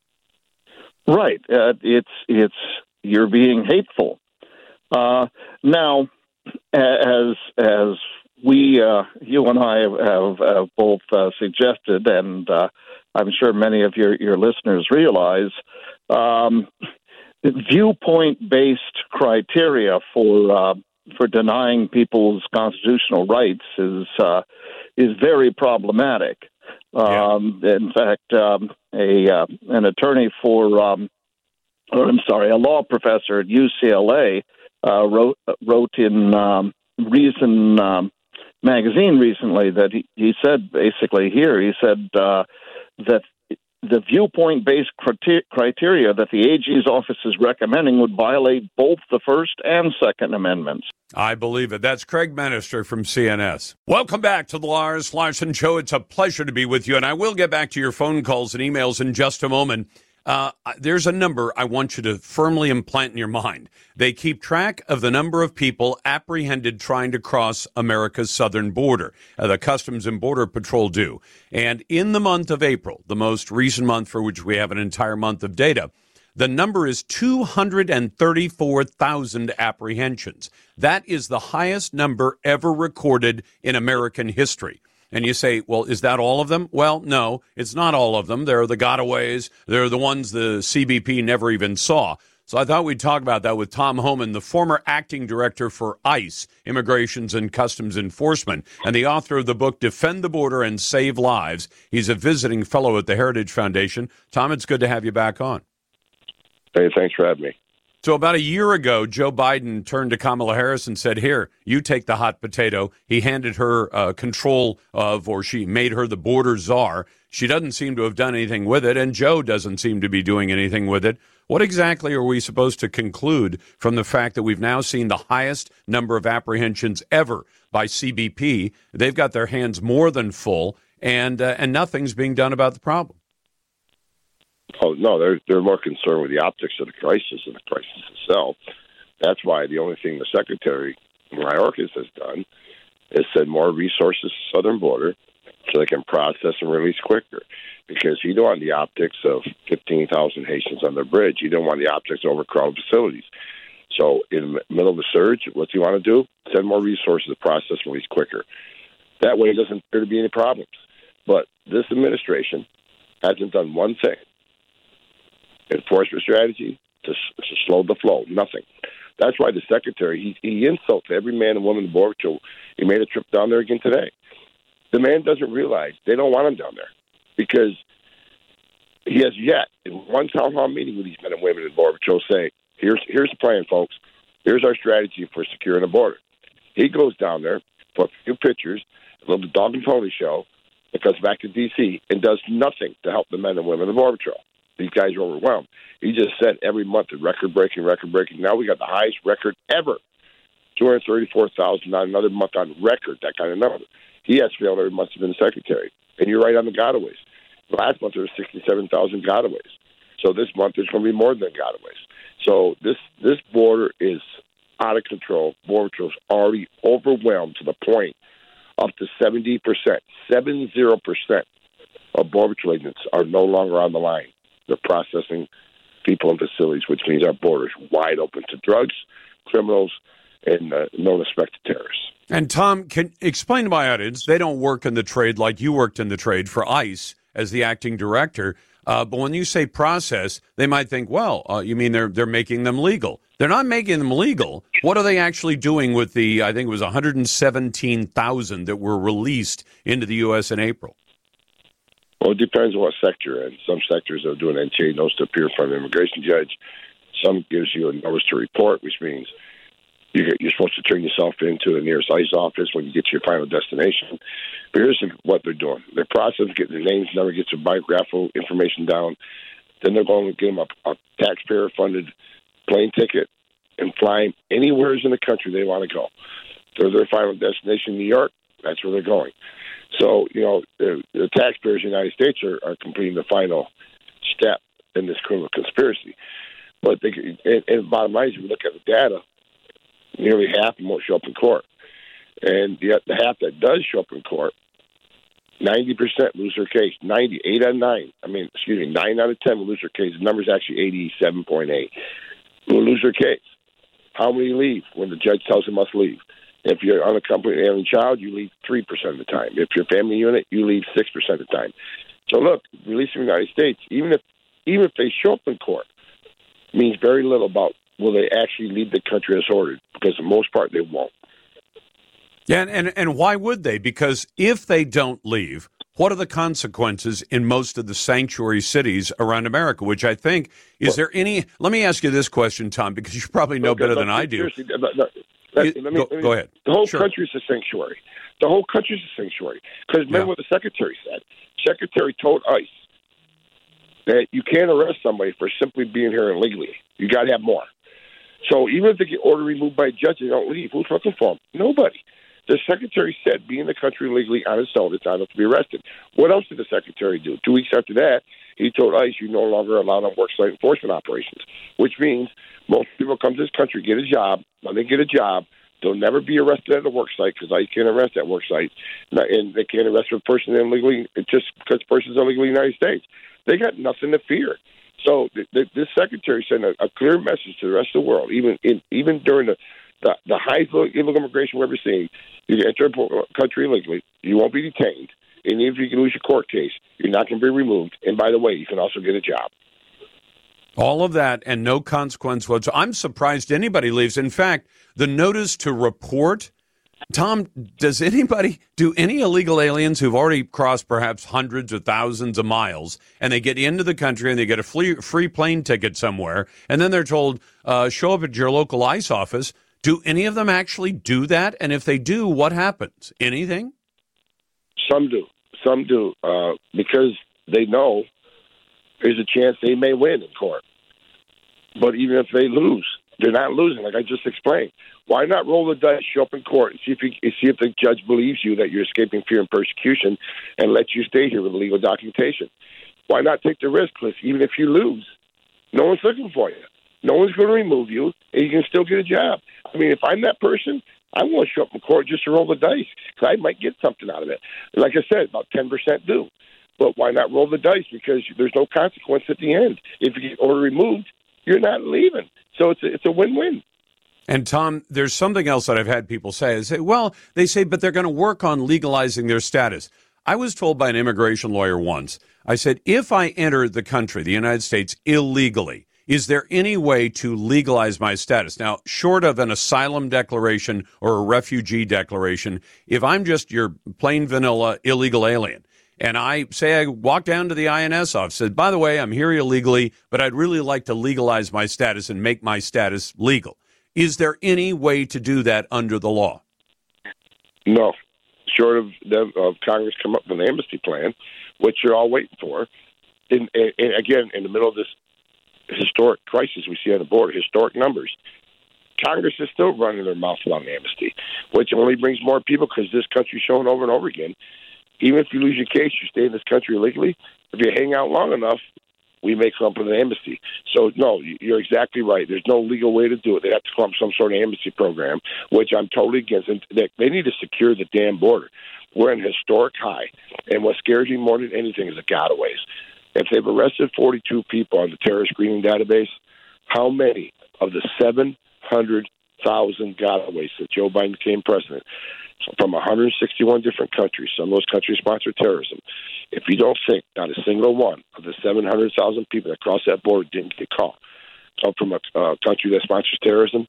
Right. Uh, it's, it's, you're being hateful. Uh, now, as, as we, uh, you and I have, have both uh, suggested, and uh, I'm sure many of your, your listeners realize, um, viewpoint based criteria for uh, for denying people's constitutional rights is is very problematic. Um, In fact, um, a uh, an attorney for um, or I'm sorry, a law professor at UCLA uh, wrote wrote in um, Reason um, magazine recently that he, he said basically here he said uh, that the viewpoint based criteria that the AG's office is recommending would violate both the First and Second Amendments. I believe it. That's Craig Bannister from CNS. Welcome back to the Lars Larson Show. It's a pleasure to be with you, and I will get back to your phone calls and emails in just a moment. Uh, there's a number I want you to firmly implant in your mind. They keep track of the number of people apprehended trying to cross America's southern border. Uh, the Customs and Border Patrol do. And in the month of April, the most recent month for which we have an entire month of data, the number is 234,000 apprehensions. That is the highest number ever recorded in American history. And you say, well, is that all of them? Well, no, it's not all of them. There are the gotaways. There are the ones the CBP never even saw. So I thought we'd talk about that with Tom Homan, the former acting director for ICE, Immigrations and Customs Enforcement, and the author of the book Defend the Border and Save Lives. He's a visiting fellow at the Heritage Foundation. Tom, it's good to have you back on. Hey, thanks for having me. So, about a year ago, Joe Biden turned to Kamala Harris and said, Here, you take the hot potato. He handed her uh, control of, or she made her the border czar. She doesn't seem to have done anything with it, and Joe doesn't seem to be doing anything with it. What exactly are we supposed to conclude from the fact that we've now seen the highest number of apprehensions ever by CBP? They've got their hands more than full, and, uh, and nothing's being done about the problem. Oh no, they're they're more concerned with the optics of the crisis than the crisis itself. That's why the only thing the Secretary Mayorkas has done is send more resources to southern border so they can process and release quicker. Because you don't want the optics of 15,000 Haitians on the bridge. You don't want the optics of overcrowded facilities. So, in the middle of the surge, what do you want to do? Send more resources to process and release quicker. That way, it doesn't appear to be any problems. But this administration hasn't done one thing enforcement strategy to, to slow the flow. Nothing. That's why the secretary he, he insults every man and woman in patrol. He made a trip down there again today. The man doesn't realize they don't want him down there because he has yet in one town hall meeting with these men and women in Border Patrol say, "Here's here's the plan, folks. Here's our strategy for securing the border." He goes down there, for a few pictures, a little dog and pony show, and comes back to D.C. and does nothing to help the men and women of Border Patrol. These guys are overwhelmed. He just set every month a record breaking, record breaking. Now we got the highest record ever. 234,000 on another month on record, that kind of number. He has failed every month he's been secretary. And you're right on the gotaways. Last month there were 67,000 gotaways. So this month there's going to be more than gotaways. So this this border is out of control. Border Patrol's already overwhelmed to the point up to 70%, 70% of Border Patrol agents are no longer on the line. They're processing people in facilities, which means our borders wide open to drugs, criminals, and uh, no respect to terrorists. And Tom, can explain to my audience, they don't work in the trade like you worked in the trade for ICE as the acting director. Uh, but when you say process, they might think, well, uh, you mean they're they're making them legal? They're not making them legal. What are they actually doing with the? I think it was 117,000 that were released into the U.S. in April. Well, it depends what sector in. Some sectors are doing NTA notice to appear an immigration judge. Some gives you a notice to report, which means you're supposed to turn yourself into the nearest ICE office when you get to your final destination. But here's what they're doing: they're processing, getting their names, never get their biographical information down. Then they're going to give them a, a taxpayer-funded plane ticket and fly them anywhere in the country they want to go. To their final destination, New York. That's where they're going. So you know, the, the taxpayers in the United States are, are completing the final step in this criminal conspiracy. But they, and, and bottom line is, if you look at the data, nearly half of them won't show up in court. And the, the half that does show up in court, 90% lose their case. 90, 8 out of 9. I mean, excuse me, 9 out of 10 will lose their case. The number's actually 87.8. Will lose their case. How many leave when the judge tells them must leave? If you're unaccompanied alien child, you leave 3% of the time. If you're family unit, you leave 6% of the time. So look, release releasing the United States, even if even if they show up in court, means very little about will they actually leave the country as ordered? Because for the most part, they won't. Yeah, and, and, and why would they? Because if they don't leave, what are the consequences in most of the sanctuary cities around America? Which I think is well, there any? Let me ask you this question, Tom, because you probably know okay, better than I do. Let, let me, go, me, go, ahead. The whole sure. country is a sanctuary. The whole country is a sanctuary. Because remember yeah. what the secretary said. Secretary told ICE that you can't arrest somebody for simply being here illegally. You got to have more. So even if they get order removed by a judge, they don't leave. Who's looking for them? Nobody. The secretary said, be in the country legally on his own, it's not enough to be arrested. What else did the secretary do? Two weeks after that, he told ICE, you no longer allow them worksite enforcement operations, which means most people come to this country, get a job. When they get a job, they'll never be arrested at a work site because ICE can't arrest at work sites, and they can't arrest a person illegally just because the person's illegally in the United States. They got nothing to fear. So the, the, this secretary sent a, a, clear message to the rest of the world, even in, even during the the, the highest illegal immigration we've ever seen. You can enter a country illegally, you won't be detained, and even if you lose your court case, you're not going to be removed. And by the way, you can also get a job. All of that and no consequence whatsoever. I'm surprised anybody leaves. In fact, the notice to report Tom, does anybody, do any illegal aliens who've already crossed perhaps hundreds or thousands of miles and they get into the country and they get a free, free plane ticket somewhere and then they're told, uh, show up at your local ICE office, do any of them actually do that? And if they do, what happens? Anything? Some do. Some do uh, because they know there's a chance they may win in court. But even if they lose, they're not losing, like I just explained. Why not roll the dice, show up in court, and see if you, see if the judge believes you that you're escaping fear and persecution, and let you stay here with legal documentation? Why not take the risk, Cliff? Even if you lose, no one's looking for you. No one's going to remove you, and you can still get a job. I mean, if I'm that person, I want to show up in court just to roll the dice because I might get something out of it. Like I said, about ten percent do. But why not roll the dice? Because there's no consequence at the end. If you get order removed, you're not leaving. So it's a, it's a win-win. And Tom, there's something else that I've had people say. They say, well, they say, but they're going to work on legalizing their status. I was told by an immigration lawyer once, I said, if I enter the country, the United States, illegally, is there any way to legalize my status? Now, short of an asylum declaration or a refugee declaration, if I'm just your plain vanilla illegal alien and I say I walk down to the INS office, said, by the way, I'm here illegally, but I'd really like to legalize my status and make my status legal. Is there any way to do that under the law? No, short of, of Congress come up with an amnesty plan, which you're all waiting for. And, and again, in the middle of this historic crisis we see on the border, historic numbers. Congress is still running their mouth about amnesty, which only brings more people because this country's shown over and over again. Even if you lose your case, you stay in this country illegally. If you hang out long enough, we may come up with an amnesty. So, no, you're exactly right. There's no legal way to do it. They have to come up some sort of amnesty program, which I'm totally against. And they need to secure the damn border. We're in historic high. And what scares me more than anything is the gotaways. If they've arrested 42 people on the terrorist screening database, how many of the 700,000 gotaways that Joe Biden became president from 161 different countries, some of those countries sponsor terrorism, if you don't think not a single one of the 700,000 people that crossed that border didn't get caught come from a uh, country that sponsors terrorism,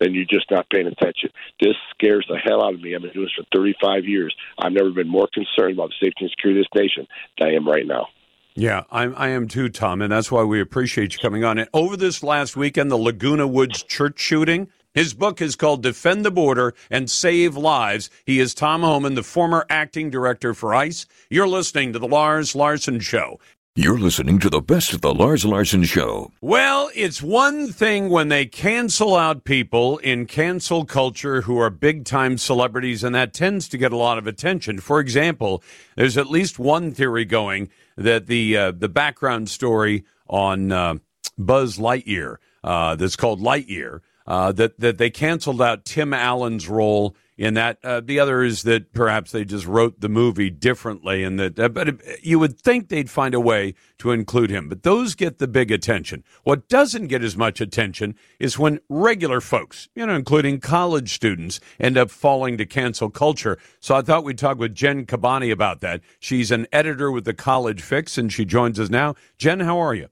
then you're just not paying attention. This scares the hell out of me. I've been doing this for 35 years. I've never been more concerned about the safety and security of this nation than I am right now. Yeah, I'm, I am too, Tom, and that's why we appreciate you coming on. And over this last weekend, the Laguna Woods church shooting, his book is called Defend the Border and Save Lives. He is Tom Homan, the former acting director for ICE. You're listening to The Lars Larson Show. You're listening to the best of The Lars Larson Show. Well, it's one thing when they cancel out people in cancel culture who are big time celebrities, and that tends to get a lot of attention. For example, there's at least one theory going that the, uh, the background story on uh, Buzz Lightyear uh, that's called Lightyear uh, that that they canceled out Tim Allen's role in that. Uh, the other is that perhaps they just wrote the movie differently, and that. Uh, but it, you would think they'd find a way to include him. But those get the big attention. What doesn't get as much attention is when regular folks, you know, including college students, end up falling to cancel culture. So I thought we'd talk with Jen Kabbany about that. She's an editor with the College Fix, and she joins us now. Jen, how are you?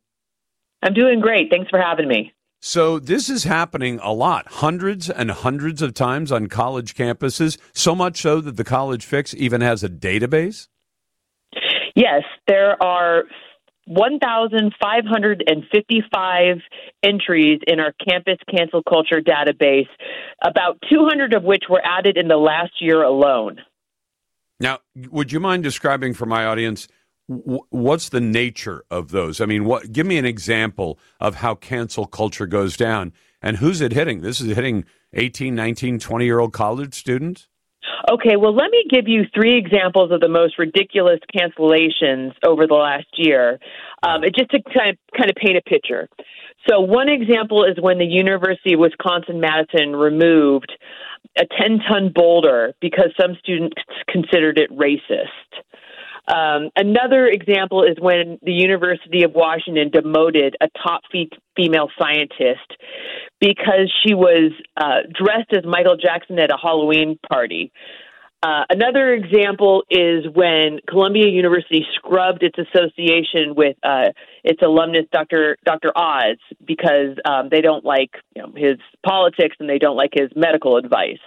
I'm doing great. Thanks for having me. So this is happening a lot, hundreds and hundreds of times on college campuses, so much so that the College Fix even has a database? Yes, there are 1,555 entries in our campus cancel culture database, about 200 of which were added in the last year alone. Now, would you mind describing for my audience what's the nature of those? I mean, what? Give me an example of how cancel culture goes down, and who's it hitting? This is hitting 18, 19, 20 year old college students. Okay, well, let me give you three examples of the most ridiculous cancellations over the last year, um, just to kind of, kind of paint a picture. So, one example is when the University of Wisconsin Madison removed a 10 ton boulder because some students considered it racist. Um, another example is when the University of Washington demoted a top fe- female scientist because she was uh, dressed as Michael Jackson at a Halloween party. Uh, another example is when Columbia University scrubbed its association with uh, its alumnus, Dr. Dr. Oz, because um, they don't like you know, his politics and they don't like his medical advice.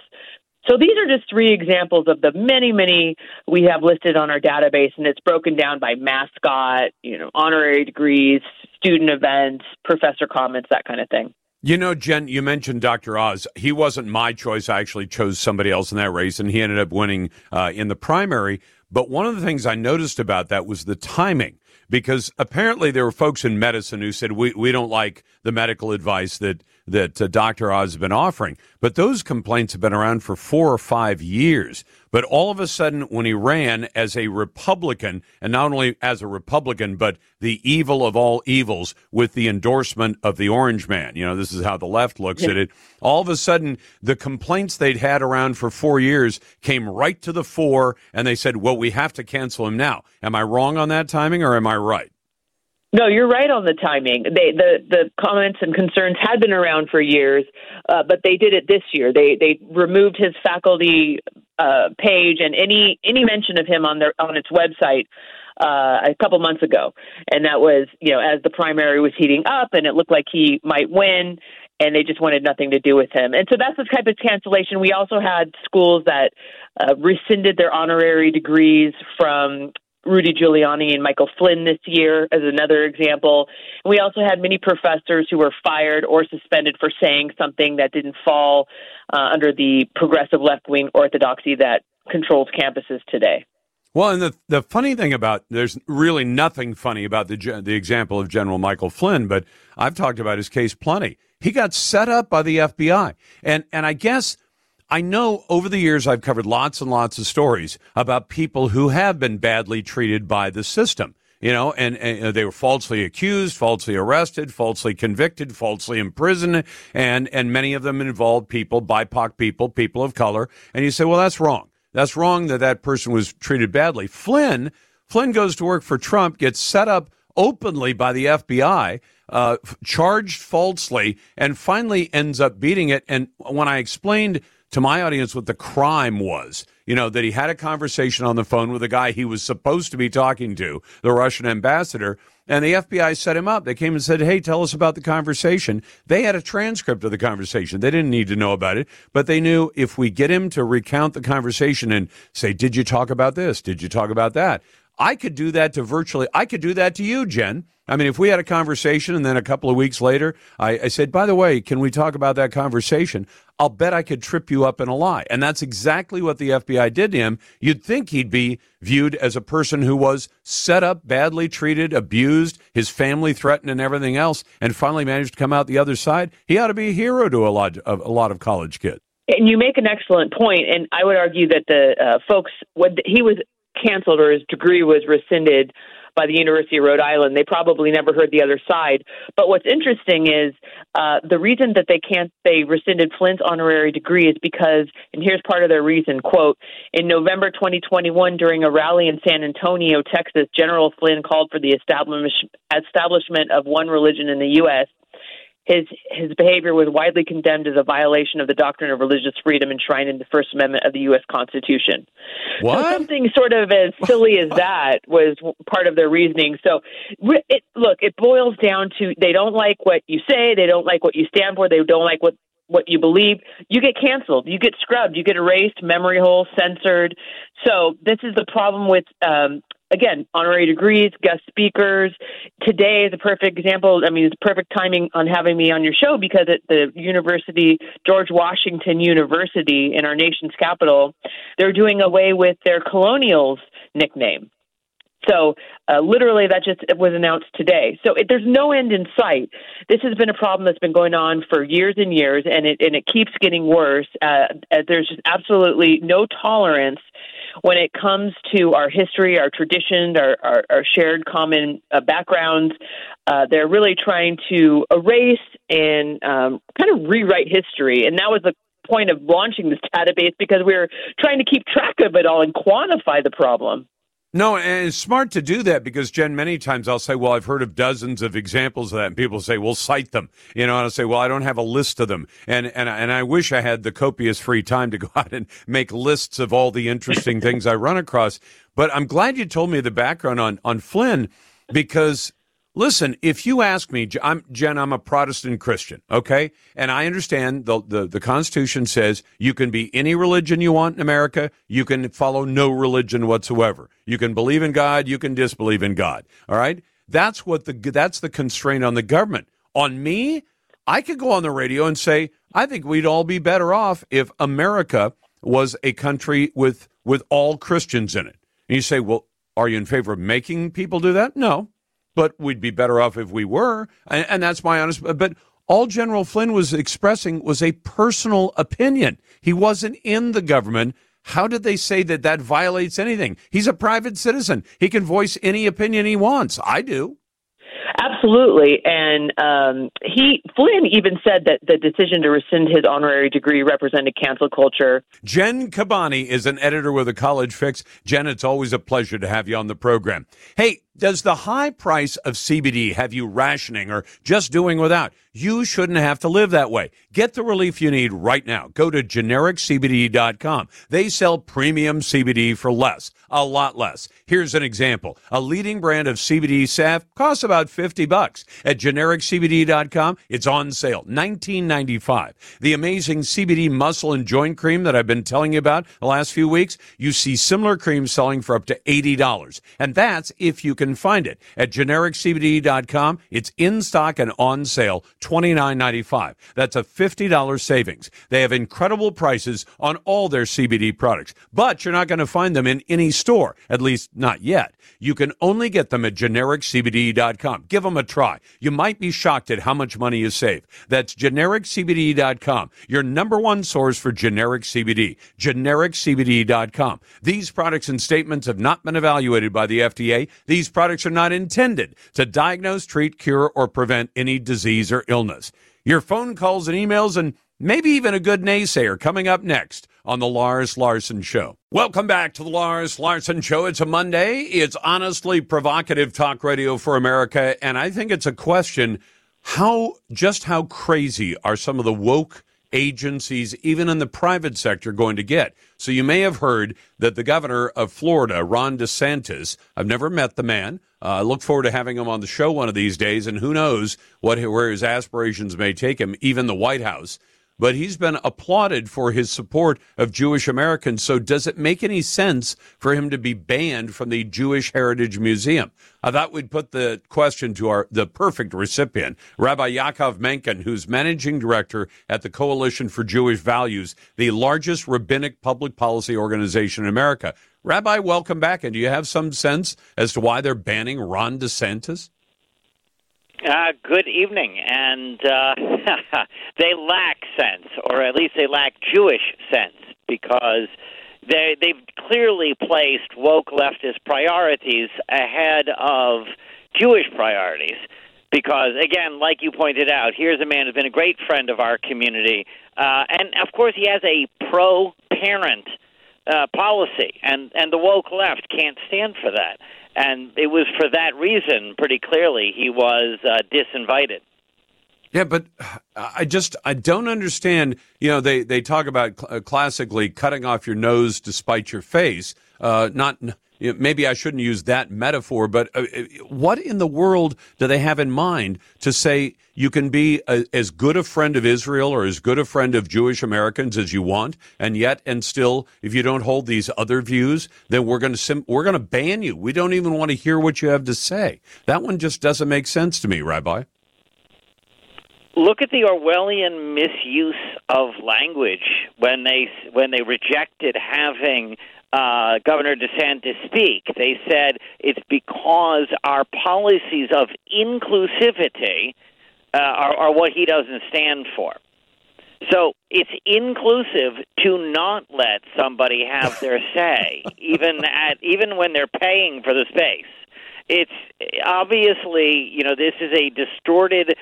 So these are just three examples of the many, many we have listed on our database, and it's broken down by mascot, you know, honorary degrees, student events, professor comments, that kind of thing. You know, Jen, you mentioned Dr. Oz. He wasn't my choice. I actually chose somebody else in that race, and he ended up winning uh, in the primary. But one of the things I noticed about that was the timing because apparently there were folks in medicine who said we, we don't like the medical advice that that uh, Dr. Oz has been offering. But those complaints have been around for four or five years. But all of a sudden, when he ran as a Republican, and not only as a Republican, but the evil of all evils with the endorsement of the Orange Man, you know, this is how the left looks yeah. at it. All of a sudden, the complaints they'd had around for four years came right to the fore, and they said, well, we have to cancel him now. Am I wrong on that timing, or am I right? No, you're right on the timing. They, the the comments and concerns had been around for years, uh, but they did it this year. They they removed his faculty uh, page and any any mention of him on their on its website uh, a couple months ago, and that was you know as the primary was heating up and it looked like he might win, and they just wanted nothing to do with him. And so that's the type of cancellation. We also had schools that uh, rescinded their honorary degrees from Rudy Giuliani and Michael Flynn this year as another example. We also had many professors who were fired or suspended for saying something that didn't fall uh, under the progressive left wing orthodoxy that controls campuses today. Well, and the the funny thing about there's really nothing funny about the the example of General Michael Flynn, but I've talked about his case plenty. He got set up by the FBI, and and I guess I know over the years I've covered lots and lots of stories about people who have been badly treated by the system. You know, and, and they were falsely accused, falsely arrested, falsely convicted, falsely imprisoned, and and many of them involved people, BIPOC people, people of color. And you say, well, that's wrong. That's wrong that that person was treated badly. Flynn, Flynn goes to work for Trump, gets set up openly by the FBI, uh, charged falsely, and finally ends up beating it. And when I explained to my audience what the crime was, you know, that he had a conversation on the phone with a guy he was supposed to be talking to, the Russian ambassador, and the FBI set him up. They came and said, Hey, tell us about the conversation. They had a transcript of the conversation. They didn't need to know about it, but they knew if we get him to recount the conversation and say, Did you talk about this? Did you talk about that? I could do that to virtually, I could do that to you, Jen. I mean, if we had a conversation and then a couple of weeks later, I, I, said, by the way, can we talk about that conversation? I'll bet I could trip you up in a lie. And that's exactly what the FBI did to him. You'd think he'd be viewed as a person who was set up, badly treated, abused, his family threatened, and everything else, and finally managed to come out the other side. He ought to be a hero to a lot of, a lot of college kids. And you make an excellent point, and I would argue that the uh, folks, when he was canceled or his degree was rescinded by the University of Rhode Island. They probably never heard the other side. But what's interesting is uh, the reason that they can't they rescinded Flynn's honorary degree is because, and here's part of their reason: quote, in November 2021, during a rally in San Antonio, Texas, General Flynn called for the establishment of one religion in the U.S his his behavior was widely condemned as a violation of the doctrine of religious freedom enshrined in the First Amendment of the U.S. Constitution. What? So something sort of as silly as that was part of their reasoning. So, it, look, it boils down to they don't like what you say, they don't like what you stand for, they don't like what what you believe, you get canceled, you get scrubbed, you get erased, memory hole, censored. So this is the problem with um, again, honorary degrees, guest speakers. Today is a perfect example. I mean, it's perfect timing on having me on your show because at the university, George Washington University in our nation's capital, they're doing away with their colonials nickname. So, uh, literally, that just was announced today. So, it, there's no end in sight. This has been a problem that's been going on for years and years, and it and it keeps getting worse. Uh, uh there's just absolutely no tolerance when it comes to our history, our traditions, our, our, our shared common uh, backgrounds, uh, they're really trying to erase and um, kind of rewrite history. And that was the point of launching this database because we we're trying to keep track of it all and quantify the problem. No, and it's smart to do that because Jen, many times I'll say, "Well, I've heard of dozens of examples of that," and people say, "Well, cite them." You know, and I'll say, "Well, I don't have a list of them," and and and I wish I had the copious free time to go [LAUGHS] out and make lists of all the interesting things I run across. But I'm glad you told me the background on on Flynn because Listen, if you ask me, I'm Jen, I'm a Protestant Christian, okay? And I understand the, the, the Constitution says you can be any religion you want in America. You can follow no religion whatsoever. You can believe in God. You can disbelieve in God. All right? That's what the, that's the constraint on the government. On me, I could go on the radio and say, I think we'd all be better off if America was a country with, with all Christians in it. And you say, well, are you in favor of making people do that? No but we'd be better off if we were. And, and that's my honest. But all General Flynn was expressing was a personal opinion. He wasn't in the government. How did they say that that violates anything? He's a private citizen. He can voice any opinion he wants. I do. Absolutely, and um, he Flynn even said that the decision to rescind his honorary degree represented cancel culture. Jen Kabbany is an editor with a College Fix. Jen, it's always a pleasure to have you on the program. Hey, Does the high price of CBD have you rationing or just doing without? You shouldn't have to live that way. Get the relief you need right now. Go to genericcbd.com. They sell premium CBD for less, a lot less. Here's an example. A leading brand of CBD salve costs about 50 bucks. At genericcbd.com, it's on sale, 19.95. The amazing CBD muscle and joint cream that I've been telling you about the last few weeks, you see similar creams selling for up to $80. And that's if you can find it. At genericcbd.com, it's in stock and on sale $29.95. That's a $50 savings. They have incredible prices on all their CBD products, but you're not going to find them in any store, at least not yet. You can only get them at genericcbd.com. Give them a try. You might be shocked at how much money you save. That's genericcbd.com, your number one source for generic CBD. Genericcbd.com. These products and statements have not been evaluated by the FDA. These products are not intended to diagnose, treat, cure, or prevent any disease or illness. Your phone calls and emails, and maybe even a good naysayer coming up next on The Lars Larson Show. Welcome back to The Lars Larson Show. It's a Monday. It's honestly provocative talk radio for America, and I think it's a question how just how crazy are some of the woke agencies, even in the private sector, going to get? So you may have heard that the governor of Florida, Ron DeSantis, I've never met the man. Uh, I look forward to having him on the show one of these days, and who knows what where his aspirations may take him, even the White House. But he's been applauded for his support of Jewish Americans. So, does it make any sense for him to be banned from the Jewish Heritage Museum? I thought we'd put the question to our the perfect recipient, Rabbi Yaakov Menken, who's managing director at the Coalition for Jewish Values, the largest rabbinic public policy organization in America. Rabbi, welcome back. And do you have some sense as to why they're banning Ron DeSantis? Uh, good evening. And uh, [LAUGHS] they lack sense, or at least they lack Jewish sense, because they they've clearly placed woke leftist priorities ahead of Jewish priorities. Because again, like you pointed out, here's a man who's been a great friend of our community, uh, and of course he has a pro-parent uh, policy, and and the woke left can't stand for that. And it was for that reason, pretty clearly, he was uh, disinvited. Yeah, but I just I don't understand. You know, they they talk about cl- uh, classically cutting off your nose to spite your face. Uh, not maybe I shouldn't use that metaphor, but uh, uh, what in the world do they have in mind to say you can be a, as good a friend of Israel or as good a friend of Jewish Americans as you want, and yet and still, if you don't hold these other views, then we're going to sim- we're going to ban you. We don't even want to hear what you have to say. That one just doesn't make sense to me, Rabbi. Look at the Orwellian misuse of language when they when they rejected having uh, Governor DeSantis speak. They said it's because our policies of inclusivity uh, are, are what he doesn't stand for. So it's inclusive to not let somebody have their [LAUGHS] say, even at even when they're paying for the space. It's obviously, you know, this is a distorted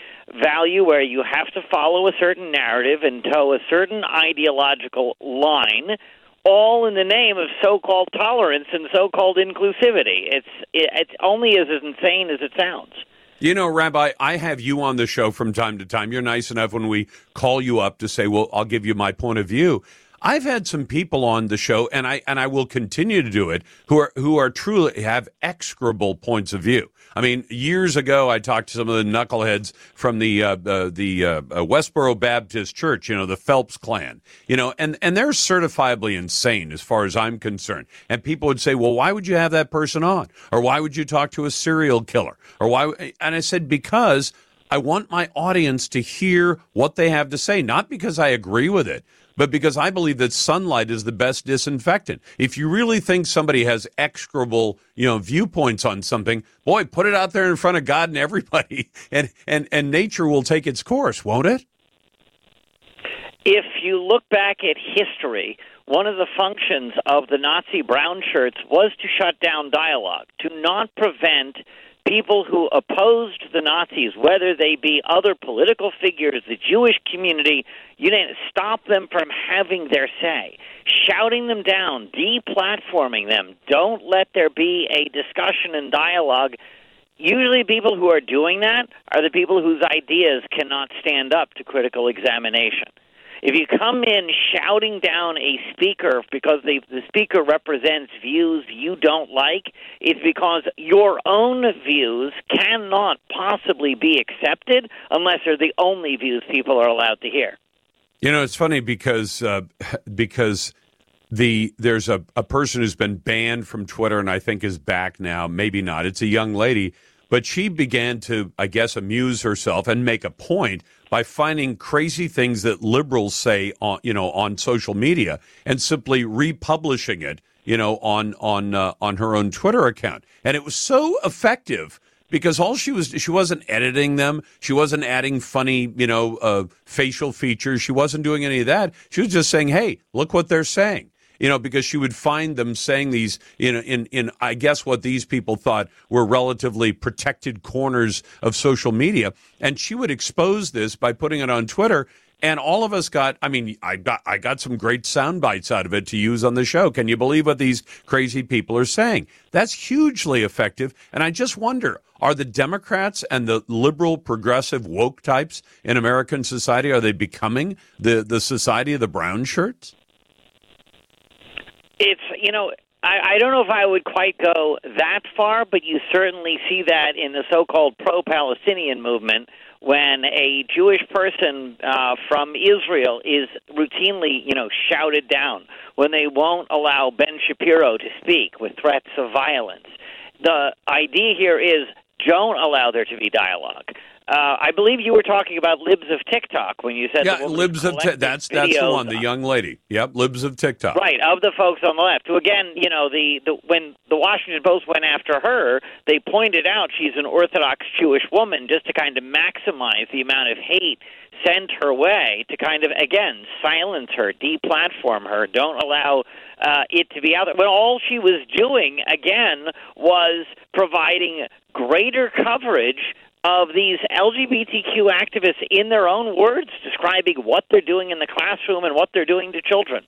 value where you have to follow a certain narrative and toe a certain ideological line all in the name of so-called tolerance and so-called inclusivity. It's it's only as insane as it sounds. You know, Rabbi, I have you on the show from time to time. You're nice enough when we call you up to say, "Well, I'll give you my point of view." I've had some people on the show, and I and I will continue to do it, who are who are truly have execrable points of view. I mean, years ago, I talked to some of the knuckleheads from the uh, uh, the uh, Westboro Baptist Church, you know, the Phelps clan, you know, and and they're certifiably insane as far as I'm concerned. And people would say, "Well, why would you have that person on, or why would you talk to a serial killer, or why?" And I said, "Because." I want my audience to hear what they have to say, not because I agree with it, but because I believe that sunlight is the best disinfectant. If you really think somebody has execrable, you know, viewpoints on something, boy, put it out there in front of God and everybody, [LAUGHS] and and and nature will take its course, won't it? If you look back at history, one of the functions of the Nazi brown shirts was to shut down dialogue, to not prevent people who opposed the Nazis, whether they be other political figures, the Jewish community, you didn't stop them from having their say, shouting them down, deplatforming them. Don't let there be a discussion and dialogue. Usually, people who are doing that are the people whose ideas cannot stand up to critical examination. If you come in shouting down a speaker because the, the speaker represents views you don't like, it's because your own views cannot possibly be accepted unless they're the only views people are allowed to hear. You know, it's funny because uh, because the there's a, a person who's been banned from Twitter and I think is back now. Maybe not. It's a young lady, but she began to, I guess, amuse herself and make a point by finding crazy things that liberals say on you know on social media and simply republishing it you know on on uh, on her own Twitter account. And it was so effective because all she was she wasn't editing them. She wasn't adding funny you know uh, facial features. She wasn't doing any of that. She was just saying hey look what they're saying you know, because she would find them saying these in in in I guess what these people thought were relatively protected corners of social media, and she would expose this by putting it on Twitter. And all of us got, I mean, I got, I got some great sound bites out of it to use on the show. Can you believe what these crazy people are saying? That's hugely effective. And I just wonder, are the Democrats and the liberal, progressive, woke types in American society, are they becoming the, the society of the brown shirts? It's you know I, I don't know if I would quite go that far, but you certainly see that in the so-called pro-Palestinian movement when a Jewish person uh, from Israel is routinely, you know, shouted down when they won't allow Ben Shapiro to speak with threats of violence. The idea here is don't allow there to be dialogue. Uh, I believe you were talking about libs of TikTok when you said yeah, libs of t- that's that's the one, the young lady. Yep, libs of TikTok. Right, of the folks on the left. Who again, you know, the, the when the Washington Post went after her, they pointed out she's an Orthodox Jewish woman just to kind of maximize the amount of hate sent her way to kind of again silence her, deplatform her, don't allow uh, it to be out there. When all she was doing again was providing greater coverage of these LGBTQ activists in their own words describing what they're doing in the classroom and what they're doing to children.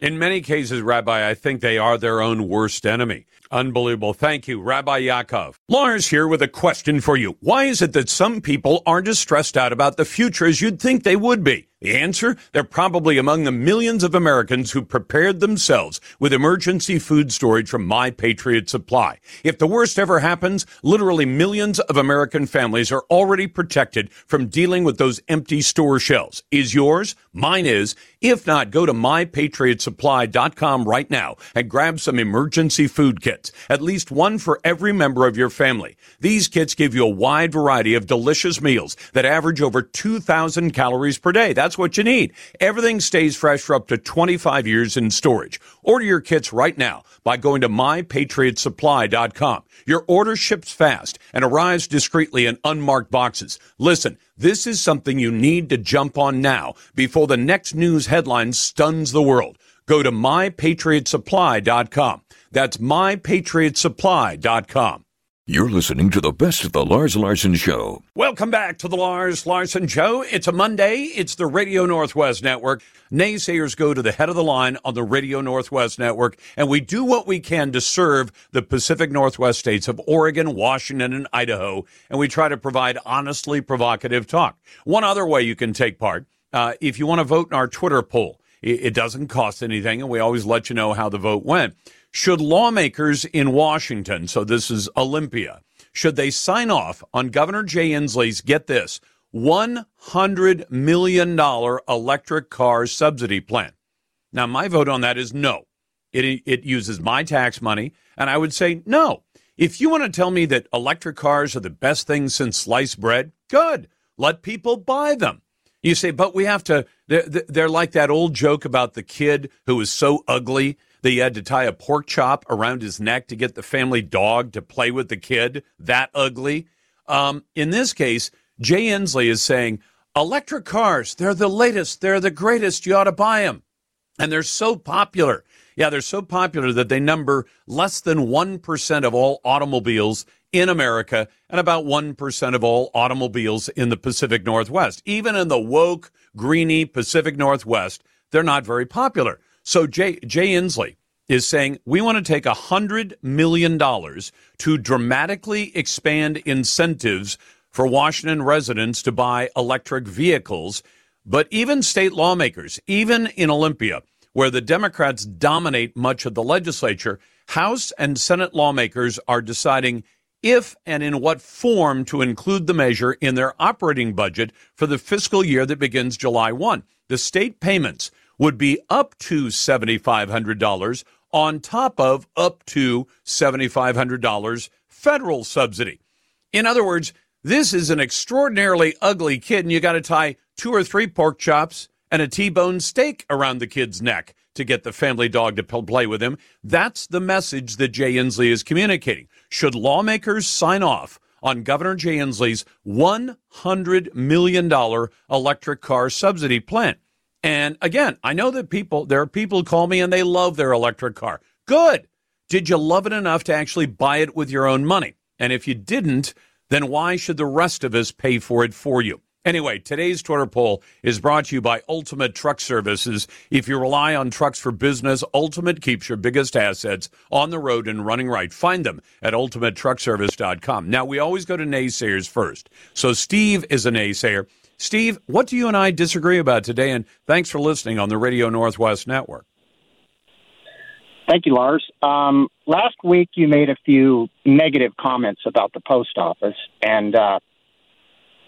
In many cases, Rabbi, I think they are their own worst enemy. Unbelievable. Thank you, Rabbi Yaakov. Lars here with a question for you. Why is it that some people aren't as stressed out about the future as you'd think they would be? The answer? They're probably among the millions of Americans who prepared themselves with emergency food storage from My Patriot Supply. If the worst ever happens, literally millions of American families are already protected from dealing with those empty store shelves. Is yours? Mine is. If not, go to mypatriotsupply.com right now and grab some emergency food kits, at least one for every member of your family. These kits give you a wide variety of delicious meals that average over 2,000 calories per day. That's that's what you need. Everything stays fresh for up to 25 years in storage. Order your kits right now by going to mypatriotsupply.com. Your order ships fast and arrives discreetly in unmarked boxes. Listen, this is something you need to jump on now before the next news headline stuns the world. Go to mypatriotsupply.com. That's mypatriotsupply.com. You're listening to the best of the Lars Larson Show. Welcome back to the Lars Larson Show. It's a Monday. It's the Radio Northwest Network. Naysayers go to the head of the line on the Radio Northwest Network, and we do what we can to serve the Pacific Northwest states of Oregon, Washington, and Idaho, and we try to provide honestly provocative talk. One other way you can take part, uh, if you want to vote in our Twitter poll, it, it doesn't cost anything, and we always let you know how the vote went. Should lawmakers in Washington, so this is Olympia, should they sign off on Governor Jay Inslee's, get this, $100 million electric car subsidy plan? Now, my vote on that is no. It, it uses my tax money, and I would say no. If you want to tell me that electric cars are the best thing since sliced bread, good. Let people buy them. You say, but we have to, they're, they're like that old joke about the kid who was so ugly that he had to tie a pork chop around his neck to get the family dog to play with the kid. That ugly. Um, in this case, Jay Inslee is saying, electric cars, they're the latest, they're the greatest, you ought to buy them. And they're so popular. Yeah, they're so popular that they number less than 1% of all automobiles in America and about 1% of all automobiles in the Pacific Northwest. Even in the woke, greeny Pacific Northwest, they're not very popular. So Jay, Jay Inslee is saying we want to take $100 million to dramatically expand incentives for Washington residents to buy electric vehicles. But even state lawmakers, even in Olympia, where the Democrats dominate much of the legislature, House and Senate lawmakers are deciding if and in what form to include the measure in their operating budget for the fiscal year that begins July 1. The state payments would be up to $7,500 on top of up to $7,500 federal subsidy. In other words, this is an extraordinarily ugly kid, and you got to tie two or three pork chops and a T-bone steak around the kid's neck to get the family dog to play with him. That's the message that Jay Inslee is communicating. Should lawmakers sign off on Governor Jay Inslee's $100 million electric car subsidy plan? And again, I know that people, there are people who call me and they love their electric car. Good. Did you love it enough to actually buy it with your own money? And if you didn't, then why should the rest of us pay for it for you? Anyway, today's Twitter poll is brought to you by Ultimate Truck Services. If you rely on trucks for business, Ultimate keeps your biggest assets on the road and running right. Find them at ultimatetruckservice.com. Now, we always go to naysayers first. So, Steve is a naysayer. Steve, what do you and I disagree about today? And thanks for listening on the Radio Northwest Network. Thank you, Lars. Um, last week, you made a few negative comments about the post office, and uh,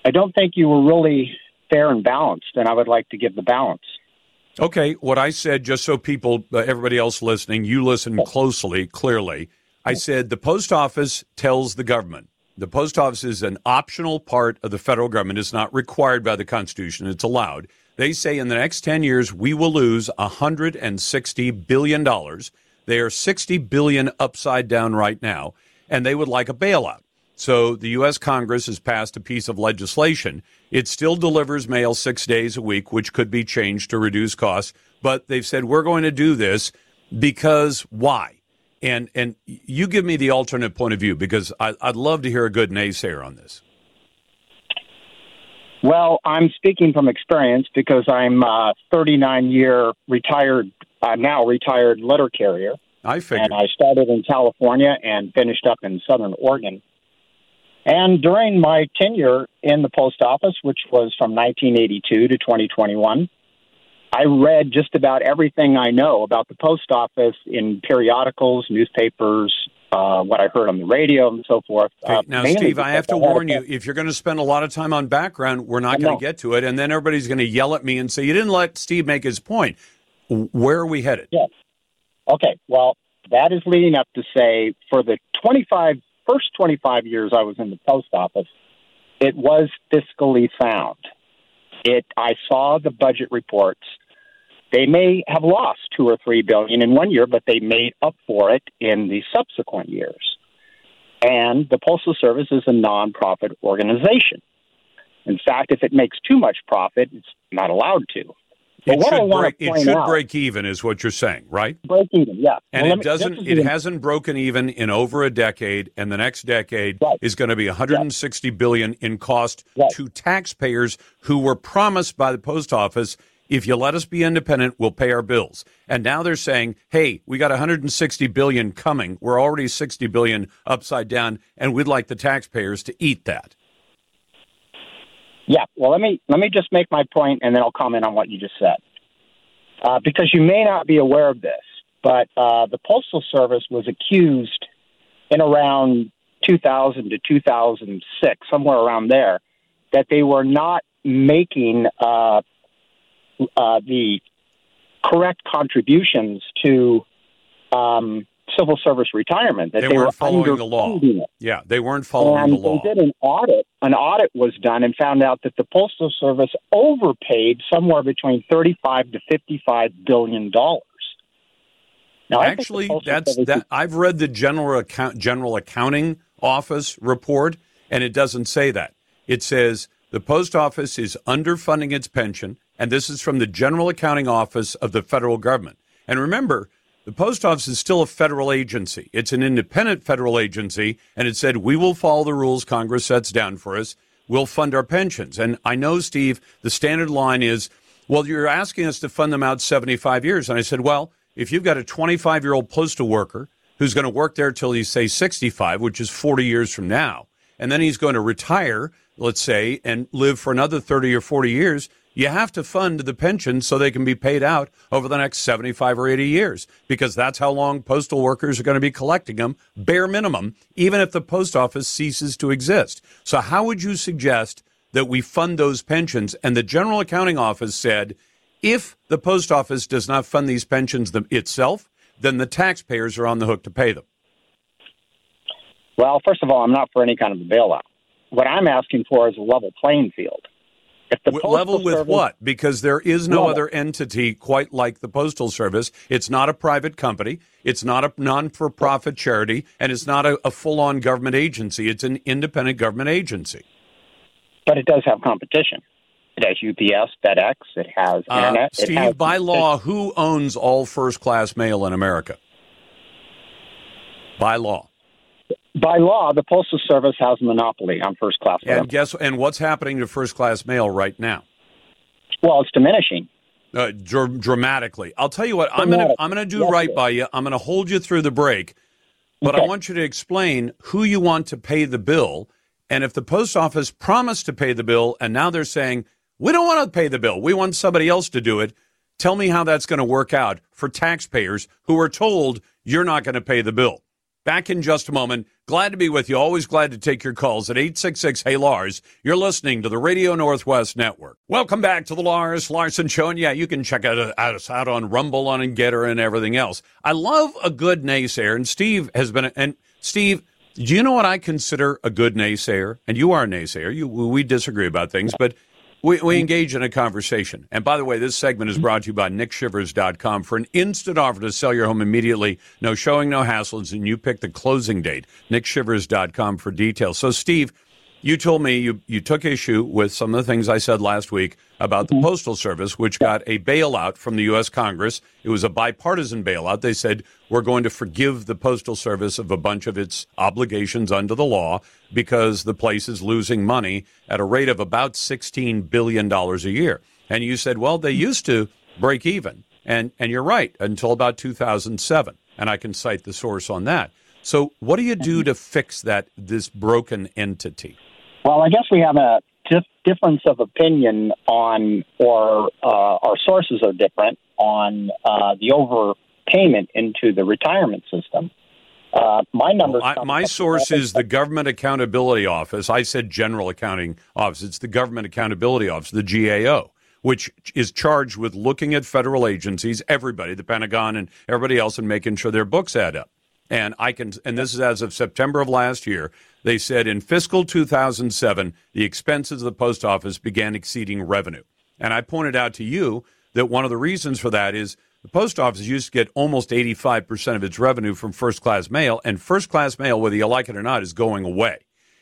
I don't think you were really fair and balanced, and I would like to give the balance. Okay, what I said, just so people, uh, everybody else listening, you listen closely, clearly. I said the post office tells the government the post office is an optional part of the federal government. It's not required by the Constitution. It's allowed. They say in the next 10 years, we will lose $160 billion. They are 60 billion upside down right now, and they would like a bailout. So the U.S. Congress has passed a piece of legislation. It still delivers mail six days a week, which could be changed to reduce costs. But they've said we're going to do this because why? And and you give me the alternate point of view because I, would love to hear a good naysayer on this. Well, I'm speaking from experience because I'm a 39 year retired, uh, now retired letter carrier. I figured. And I started in California and finished up in Southern Oregon. And during my tenure in the post office, which was from 1982 to 2021, I read just about everything I know about the post office in periodicals, newspapers, uh, what I heard on the radio, and so forth. Uh, now, Steve, I have to warn you: if you're going to spend a lot of time on background, we're not going to get to it, and then everybody's going to yell at me and say you didn't let Steve make his point. Where are we headed? Yes. Okay. Well, that is leading up to say for the 25 first 25 years I was in the post office, it was fiscally sound. It I saw the budget reports. They may have lost two or three billion in one year, but they made up for it in the subsequent years. And the Postal Service is a nonprofit organization. In fact, if it makes too much profit, it's not allowed to. But it should, break, it should out, break even, is what you're saying, right? Break even, yeah. And well, it me, doesn't. It hasn't broken even in over a decade, and the next decade right. is going to be 160 right. billion in cost right. to taxpayers who were promised by the post office. If you let us be independent, we'll pay our bills. And now they're saying, "Hey, we got 160 billion coming. We're already 60 billion upside down, and we'd like the taxpayers to eat that." Yeah, well, let me let me just make my point, and then I'll comment on what you just said. Uh, because you may not be aware of this, but uh, the Postal Service was accused in around 2000 to 2006, somewhere around there, that they were not making uh, uh the correct contributions to um, civil service retirement. That they, they weren't were following the law. It. Yeah, they weren't following and the law. They did an audit. An audit was done and found out that the postal service overpaid somewhere between thirty-five to fifty-five billion dollars. Now, actually, that's that. I've read the general account, general accounting office report, and it doesn't say that. It says the post office is underfunding its pension, and this is from the general accounting office of the federal government. And remember, The post office is still a federal agency. It's an independent federal agency, and it said, we will follow the rules Congress sets down for us. We'll fund our pensions. And I know, Steve, the standard line is, well, you're asking us to fund them out 75 years. And I said, well, if you've got a 25 year old postal worker who's going to work there till he's, say, 65, which is 40 years from now, and then he's going to retire, let's say, and live for another 30 or 40 years, you have to fund the pensions so they can be paid out over the next 75 or 80 years because that's how long postal workers are going to be collecting them, bare minimum, even if the post office ceases to exist. So, how would you suggest that we fund those pensions? And the General Accounting Office said if the post office does not fund these pensions itself, then the taxpayers are on the hook to pay them. Well, first of all, I'm not for any kind of a bailout. What I'm asking for is a level playing field. Level with Service, what? Because there is no level. other entity quite like the Postal Service. It's not a private company. It's not a non-for-profit charity, and it's not a, a full-on government agency. It's an independent government agency. But it does have competition. It has UPS, FedEx. It has uh, internet. Uh, Steve, has, by law, who owns all first-class mail in America? By law by law, the Postal Service has a monopoly on first class mail. And guess and what's happening to first class mail right now? Well, it's diminishing. Uh, dr- dramatically. I'll tell you what. I'm gonna I'm gonna do yes, right by you. I'm gonna hold you through the break, but okay. I want you to explain who you want to pay the bill, and if the post office promised to pay the bill, and now they're saying we don't want to pay the bill, we want somebody else to do it. Tell me how that's going to work out for taxpayers who are told you're not going to pay the bill. Back in just a moment. Glad to be with you. Always glad to take your calls at 866 Hey Lars. You're listening to the Radio Northwest Network. Welcome back to the Lars Larson Show. And yeah, you can check out, us out on Rumble, on Gettr, and everything else. I love a good naysayer. And Steve has been, and Steve, do you know what I consider a good naysayer? And you are a naysayer. You, we disagree about things, but we, we engage in a conversation. And by the way, this segment is brought to you by nickshivers.com for an instant offer to sell your home immediately. No showing, no hassles, and you pick the closing date. nickshivers.com for details. So, Steve, you told me you, you took issue with some of the things I said last week about the mm-hmm. Postal Service, which got a bailout from the U.S. Congress. It was a bipartisan bailout. They said, we're going to forgive the Postal Service of a bunch of its obligations under the law because the place is losing money at a rate of about $16 billion a year. And you said, well, they used to break even. And, and you're right, until about 2007. And I can cite the source on that. So, what do you do to fix that this broken entity? Well, I guess we have a difference of opinion on, or uh, our sources are different on uh, the overpayment into the retirement system. Uh, my numbers. Well, I, my source is the Government Accountability Office. I said General Accounting Office. It's the Government Accountability Office, the GAO, which is charged with looking at federal agencies, everybody, the Pentagon and everybody else, and making sure their books add up. And I can, and this is as of September of last year. They said in fiscal 2007, the expenses of the post office began exceeding revenue. And I pointed out to you that one of the reasons for that is the post office used to get almost 85% of its revenue from first class mail, and first class mail, whether you like it or not, is going away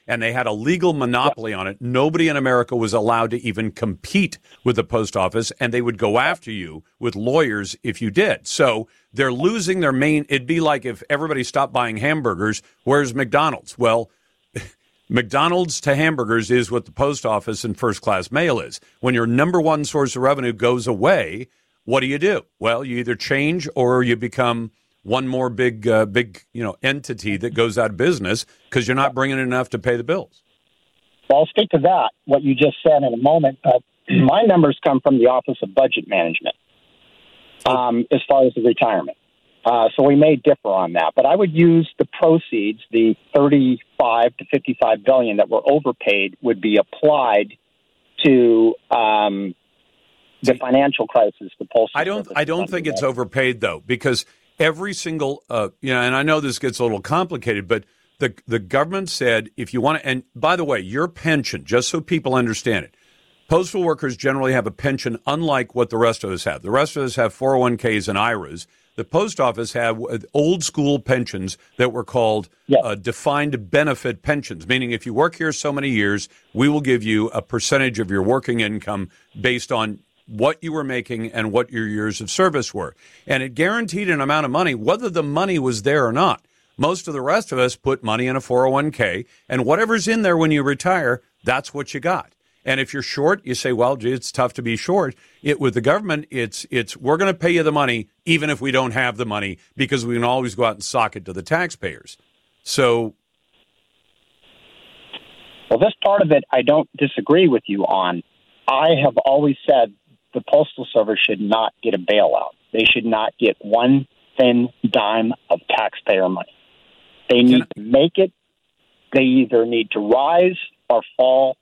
and they had a legal monopoly on it. Nobody in America was allowed to even compete with the post office, and they would go after you with lawyers if you did. So they're losing their main. It'd be like if everybody stopped buying hamburgers. Where's McDonald's? Well, McDonald's to hamburgers is what the post office and first class mail is. When your number one source of revenue goes away, what do you do? Well, you either change or you become one more big uh, big you know entity that goes out of business because you're not bringing enough to pay the bills. Well, I'll speak to that. What you just said in a moment. Uh, [CLEARS THROAT] my numbers come from the Office of Budget Management um, as far as the retirement. Uh, so we may differ on that, but I would use the proceeds, the 35 to 55 billion that were overpaid, would be applied to um, the financial crisis. The postal. I don't. I don't think it's overpaid though, because every single uh, you know, and I know this gets a little complicated, but the the government said if you want to, and by the way, your pension, just so people understand it, postal workers generally have a pension unlike what the rest of us have. The rest of us have 401ks and IRAs. The post office had old school pensions that were called yes. uh, defined benefit pensions, meaning if you work here so many years, we will give you a percentage of your working income based on what you were making and what your years of service were. And it guaranteed an amount of money, whether the money was there or not. Most of the rest of us put money in a 401k, and whatever's in there when you retire, that's what you got. And if you're short, you say, "Well, gee, it's tough to be short." It with the government, it's it's we're going to pay you the money even if we don't have the money because we can always go out and sock it to the taxpayers. So, well, this part of it I don't disagree with you on. I have always said the Postal Service should not get a bailout. They should not get one thin dime of taxpayer money. They need to make it. They either need to rise or fall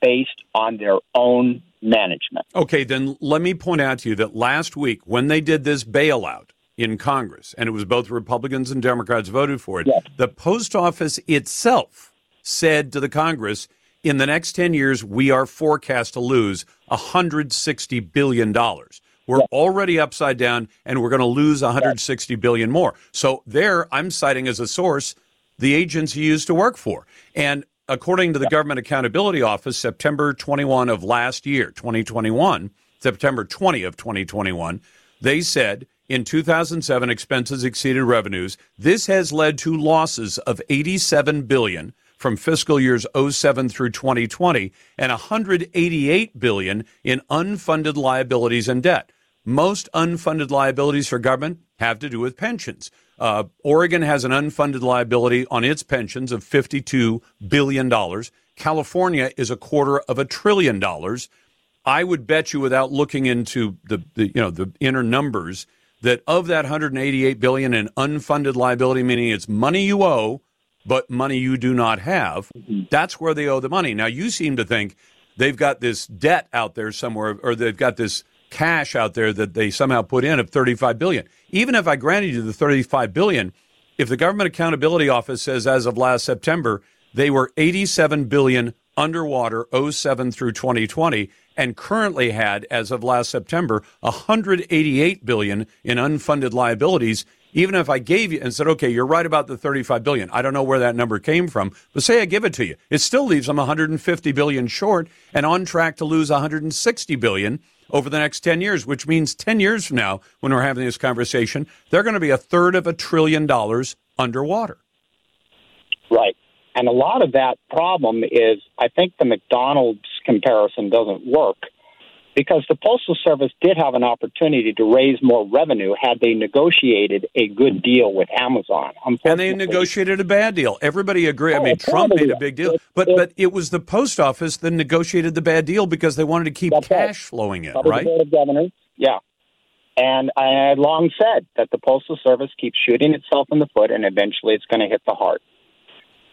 based on their own management. Okay, then let me point out to you that last week, when they did this bailout in Congress, and it was both Republicans and Democrats voted for it, yes. the post office itself said to the Congress, in the next 10 years, we are forecast to lose $160 billion. We're already upside down, and we're going to lose 160 billion more. So there, I'm citing as a source the agents he used to work for. And according to the Government Accountability Office, September 21 of last year, 2021, September 20 of 2021, they said in 2007 expenses exceeded revenues. This has led to losses of 87 billion from fiscal years 07 through 2020 and 188 billion in unfunded liabilities and debt. Most unfunded liabilities for government have to do with pensions. Uh, Oregon has an unfunded liability on its pensions of $52 billion. California is a quarter of a trillion dollars. I would bet you, without looking into the, the you know the inner numbers, that of that 188 billion in unfunded liability, meaning it's money you owe but money you do not have, mm-hmm. that's where they owe the money. Now you seem to think they've got this debt out there somewhere, or they've got this cash out there that they somehow put in of 35 billion. Even if I granted you the 35 billion, if the government accountability office says as of last September they were 87 billion underwater 07 through 2020 and currently had as of last September 188 billion in unfunded liabilities even if I gave you and said, okay, you're right about the 35 billion. I don't know where that number came from, but say I give it to you. It still leaves them 150 billion short and on track to lose 160 billion over the next 10 years, which means 10 years from now, when we're having this conversation, they're going to be a third of a trillion dollars underwater. Right. And a lot of that problem is I think the McDonald's comparison doesn't work because the Postal Service did have an opportunity to raise more revenue had they negotiated a good deal with Amazon. And they negotiated a bad deal. Everybody agreed. Oh, I mean, Trump made a big deal, it, but it, but it was the post office that negotiated the bad deal because they wanted to keep cash right. flowing in, right? The Board of Governors, yeah. And I had long said that the Postal Service keeps shooting itself in the foot, and eventually it's going to hit the heart.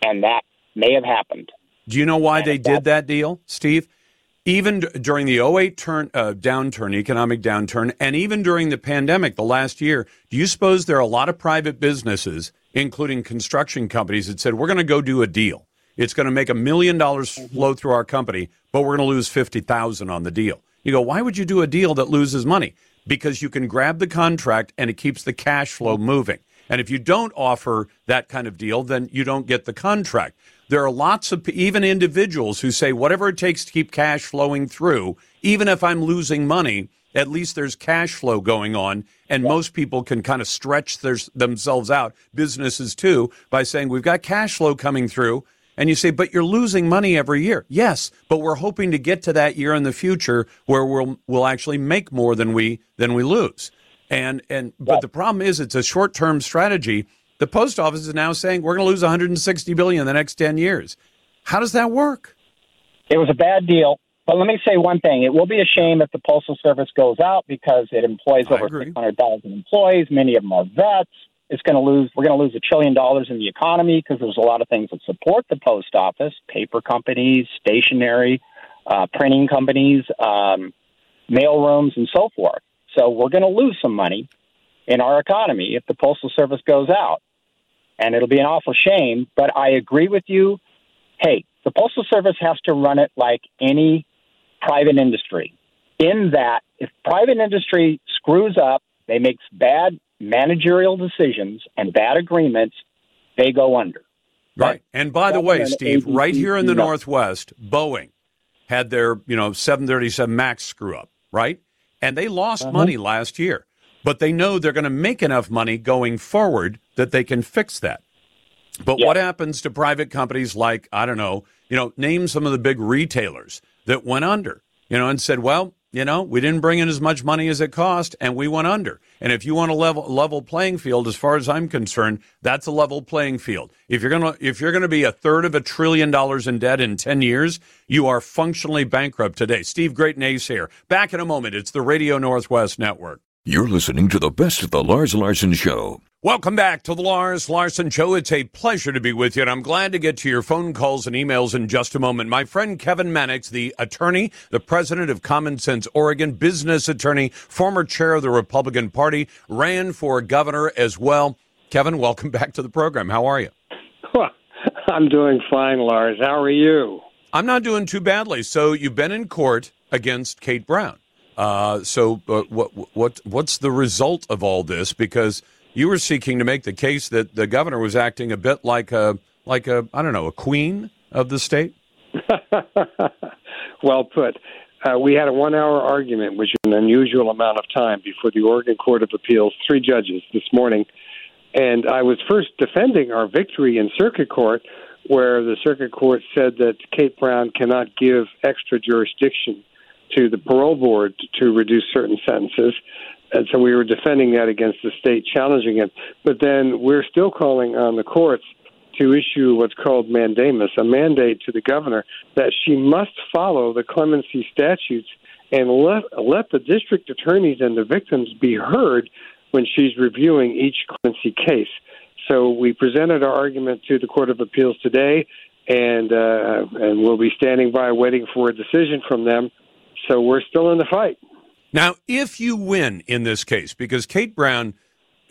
And that may have happened. Do you know why and they did that deal, Steve? Even during the 08 turn, uh, downturn, economic downturn, and even during the pandemic the last year, do you suppose there are a lot of private businesses, including construction companies, that said, we're going to go do a deal? It's going to make a million dollars flow through our company, but we're going to lose 50000 on the deal. You go, why would you do a deal that loses money? Because you can grab the contract and it keeps the cash flow moving. And if you don't offer that kind of deal, then you don't get the contract. There are lots of even individuals who say whatever it takes to keep cash flowing through, even if I'm losing money, at least there's cash flow going on. And most people can kind of stretch their, themselves out, businesses too, by saying, We've got cash flow coming through. And you say, but you're losing money every year. Yes, but we're hoping to get to that year in the future where we'll we'll actually make more than we than we lose. And and but the problem is it's a short term strategy the post office is now saying we're going to lose 160 billion in the next 10 years. How does that work? It was a bad deal. But let me say one thing: it will be a shame if the postal service goes out because it employs over 600,000 employees. Many of them are vets. It's going to lose. We're going to lose a trillion dollars in the economy because there's a lot of things that support the post office: paper companies, stationery, uh, printing companies, um, mail rooms, and so forth. So we're going to lose some money in our economy if the postal service goes out and it'll be an awful shame. But I agree with you. Hey, the Postal Service has to run it like any private industry, in that if private industry screws up, they make bad managerial decisions and bad agreements, they go under. Right. And by the way, Steve, right here in the Northwest, Boeing had their, you know, 737 MAX screw up, right? and they lost uh-huh. money last year, but they know they're going to make enough money going forward that they can fix that. But what happens to private companies like, I don't know, you know, name some of the big retailers that went under, you know, and said, well, you know, we didn't bring in as much money as it cost and we went under. And if you want a level level playing field as far as I'm concerned, that's a level playing field. If you're going to if you're going to be a third of a trillion dollars in debt in 10 years, you are functionally bankrupt today. Steve Great naysayer. Back in a moment. It's the Radio Northwest Network. You're listening to the best of the Lars Larson Show. Welcome back to the Lars Larson Show. It's a pleasure to be with you, and I'm glad to get to your phone calls and emails in just a moment. My friend Kevin Mannix, the attorney, the president of Common Sense Oregon, business attorney, former chair of the Republican Party, ran for governor as well. Kevin, welcome back to the program. How are you? I'm doing fine, Lars. How are you? I'm not doing too badly. So you've been in court against Kate Brown. Uh, so uh, what what what's the result of all this? Because you were seeking to make the case that the governor was acting a bit like a like a I don't know a queen of the state. [LAUGHS] well put. Uh, we had a one-hour argument, which is an unusual amount of time, before the Oregon Court of Appeals, three judges this morning, and I was first defending our victory in circuit court, where the circuit court said that Kate Brown cannot give extra jurisdiction to the parole board to reduce certain sentences. And so we were defending that against the state challenging it. But then we're still calling on the courts to issue what's called mandamus, a mandate to the governor that she must follow the clemency statutes and let, let the district attorneys and the victims be heard when she's reviewing each clemency case. So we presented our argument to the Court of Appeals today, and uh, and we'll be standing by waiting for a decision from them so we're still in the fight. Now, if you win in this case, because Kate Brown,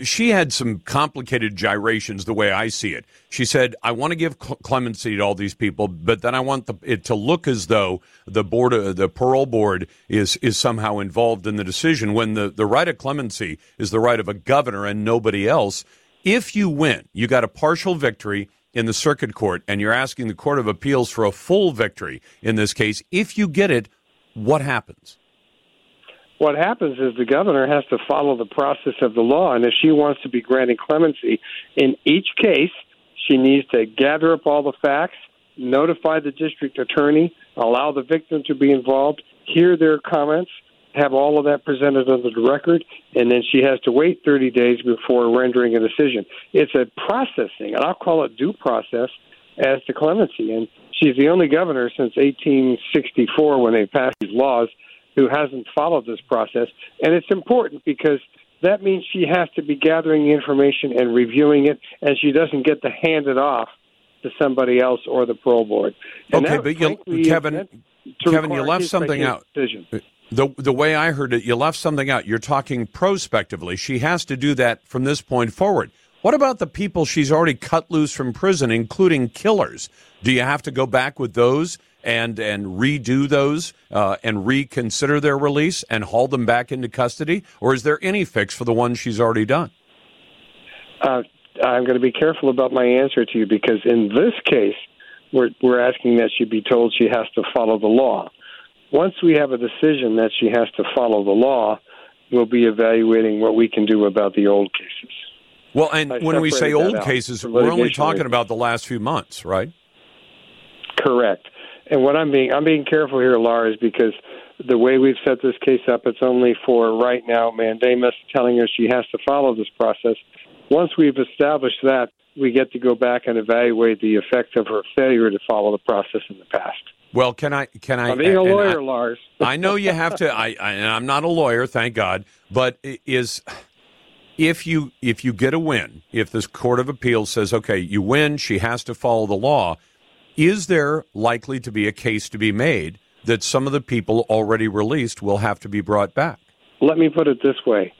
she had some complicated gyrations the way I see it. She said, I want to give clemency to all these people, but then I want the, it to look as though the board, uh, the parole board is, is somehow involved in the decision when the, the right of clemency is the right of a governor and nobody else. If you win, you got a partial victory in the circuit court, and you're asking the Court of Appeals for a full victory in this case. If you get it, what happens? What happens is the governor has to follow the process of the law, and if she wants to be granting clemency in each case, she needs to gather up all the facts, notify the district attorney, allow the victim to be involved, hear their comments, have all of that presented under the record, and then she has to wait 30 days before rendering a decision. It's a processing, and I'll call it due process as to clemency. And she's the only governor since 1864 when they passed these laws who hasn't followed this process. And it's important because that means she has to be gathering the information and reviewing it, and she doesn't get to hand it off to somebody else or the parole board. And okay, but you, Kevin, Kevin, you left something out. Decision. The the way I heard it, you left something out. You're talking prospectively. She has to do that from this point forward. What about the people she's already cut loose from prison, including killers? Do you have to go back with those and and redo those uh, and reconsider their release and haul them back into custody, or is there any fix for the ones she's already done? Uh, I'm going to be careful about my answer to you because in this case, we're we're asking that she be told she has to follow the law. Once we have a decision that she has to follow the law, we'll be evaluating what we can do about the old cases. Well, and I when we say old cases, we're only talking about the last few months, right? Correct. And what I'm being I'm being careful here, Lars, because the way we've set this case up, it's only for right now mandamus telling her she has to follow this process. Once we've established that, we get to go back and evaluate the effect of her failure to follow the process in the past. Well, can I? Can I? I'm being a lawyer, I, Lars. I know you have to. I, I, I'm not a lawyer, thank God. But is if you if you get a win, if this court of appeals says, okay, you win, she has to follow the law, is there likely to be a case to be made that some of the people already released will have to be brought back? Let me put it this way.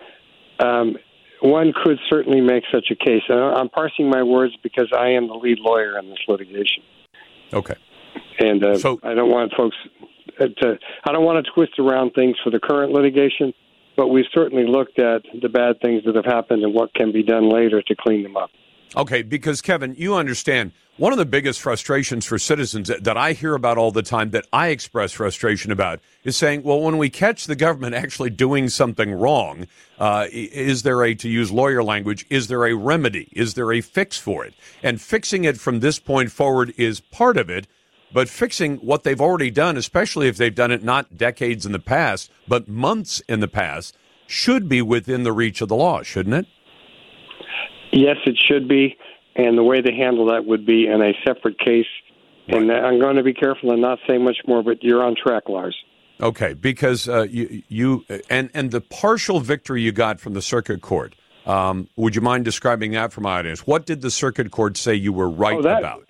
Um, one could certainly make such a case. I'm parsing my words because I am the lead lawyer in this litigation. Okay. And uh, so, I don't want folks to, I don't want to twist around things for the current litigation but we've certainly looked at the bad things that have happened and what can be done later to clean them up. Okay, because Kevin, you understand one of the biggest frustrations for citizens that I hear about all the time, that I express frustration about, is saying, well, when we catch the government [LAUGHS] actually doing something wrong, uh, is there a, to use lawyer language, is there a remedy? Is there a fix for it? And fixing it from this point forward is part of it, but fixing what they've already done, especially if they've done it not decades in the past, but months in the past, should be within the reach of the law, shouldn't it? Yes, it should be, and the way they handle that would be in a separate case. And I'm going to be careful and not say much more, but you're on track, Lars. Okay, because uh, you, you and and the partial victory you got from the circuit court. Um, would you mind describing that for my audience? What did the circuit court say you were right oh, that, about?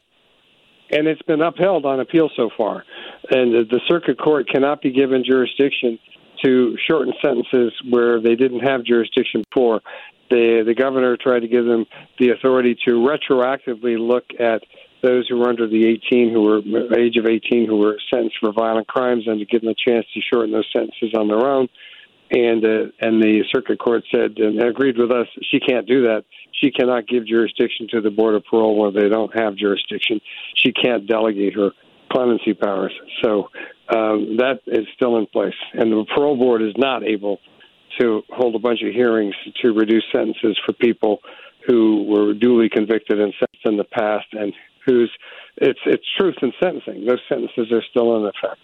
And it's been upheld on appeal so far. And the, circuit court cannot be given jurisdiction to shorten sentences where they didn't have jurisdiction before the the governor tried to give them the authority to retroactively look at those who were under the 18 who were age of 18 who were sentenced for violent crimes and to give them a chance to shorten those sentences on their own and uh, and the circuit court said and agreed with us she can't do that she cannot give jurisdiction to the board of parole where they don't have jurisdiction she can't delegate her clemency powers so um, that is still in place and the parole board is not able to hold a bunch of hearings to reduce sentences for people who were duly convicted and sentenced in the past and whose it's it's truth in sentencing. Those sentences are still in effect.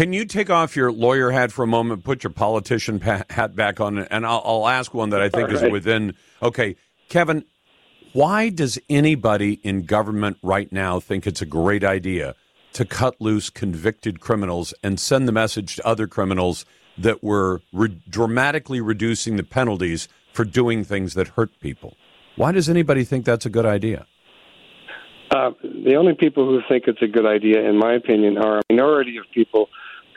Can you take off your lawyer hat for a moment, put your politician hat back on, and I'll, I'll ask one that I think right. is within. Okay, Kevin, why does anybody in government right now think it's a great idea to cut loose convicted criminals and send the message to other criminals that we're re- dramatically reducing the penalties for doing things that hurt people. Why does anybody think that's a good idea? Uh, the only people who think it's a good idea, in my opinion, are a minority of people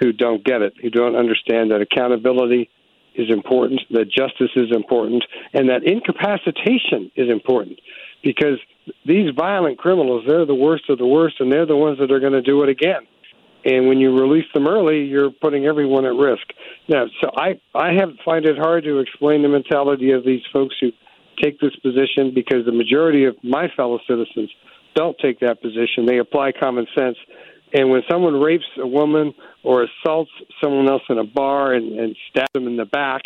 who don't get it, who don't understand that accountability is important, that justice is important, and that incapacitation is important. Because these violent criminals, they're the worst of the worst, and they're the ones that are going to do it again and when you release them early, you're putting everyone at risk. Now, so I I have find it hard to explain the mentality of these folks who take this position because the majority of my fellow citizens don't take that position. They apply common sense. And when someone rapes a woman or assaults someone else in a bar and, and stabs them in the back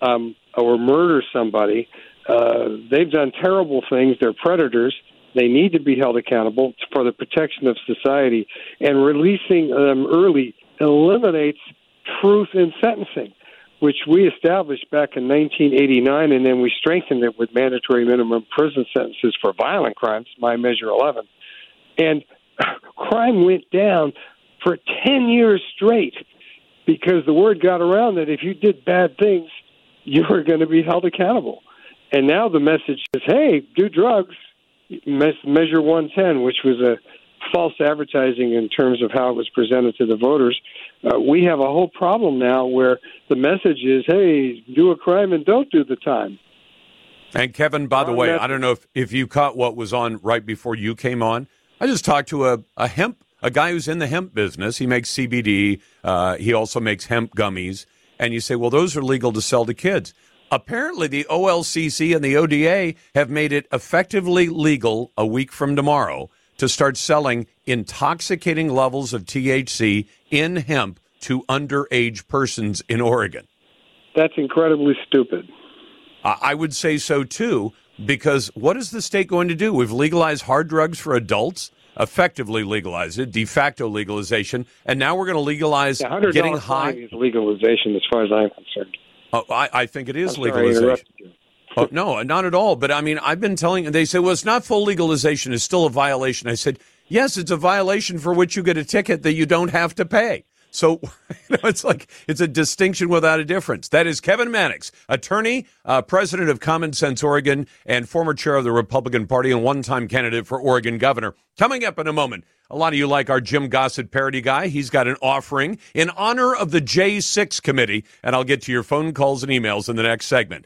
um, or murders somebody, uh, they've done terrible things. They're predators they need to be held accountable for the protection of society, and releasing them early eliminates truth in sentencing, which we established back in 1989, and then we strengthened it with mandatory minimum prison sentences for violent crimes, my Measure 11. And [LAUGHS] crime went down for 10 years straight because the word got around that if you did bad things, you were going to be held accountable. And now the message is, hey, do drugs, Measure 110, which was a false advertising in terms of how it was presented to the voters. Uh, we have a whole problem now where the message is, hey, do a crime and don't do the time. And Kevin, by the way, I don't know if, if you caught what was on right before you came on. I just talked to a, a hemp, a guy who's in the hemp business. He makes CBD. Uh, he also makes hemp gummies. And you say, well, those are legal to sell to kids. Apparently, the OLCC and the ODA have made it effectively legal a week from tomorrow to start selling intoxicating levels of THC in hemp to underage persons in Oregon. That's incredibly stupid. I would say so too, because what is the state going to do? We've legalized hard drugs for adults, effectively legalized it, de facto legalization, and now we're going to legalize yeah, getting high. Is legalization, as far as I'm concerned. Oh, I, I think it is legalization. Oh, no, not at all. But I mean, I've been telling, they say, well, it's not full legalization. It's still a violation. I said, yes, it's a violation for which you get a ticket that you don't have to pay. So [LAUGHS] you know, it's like it's a distinction without a difference. That is Kevin Mannix, attorney, uh, president of Common Sense Oregon, and former chair of the Republican Party and one-time candidate for Oregon governor. Coming up in a moment, a lot of you like our Jim Gossett parody guy. He's got an offering in honor of the J6 committee, and I'll get to your phone calls and emails in the next segment.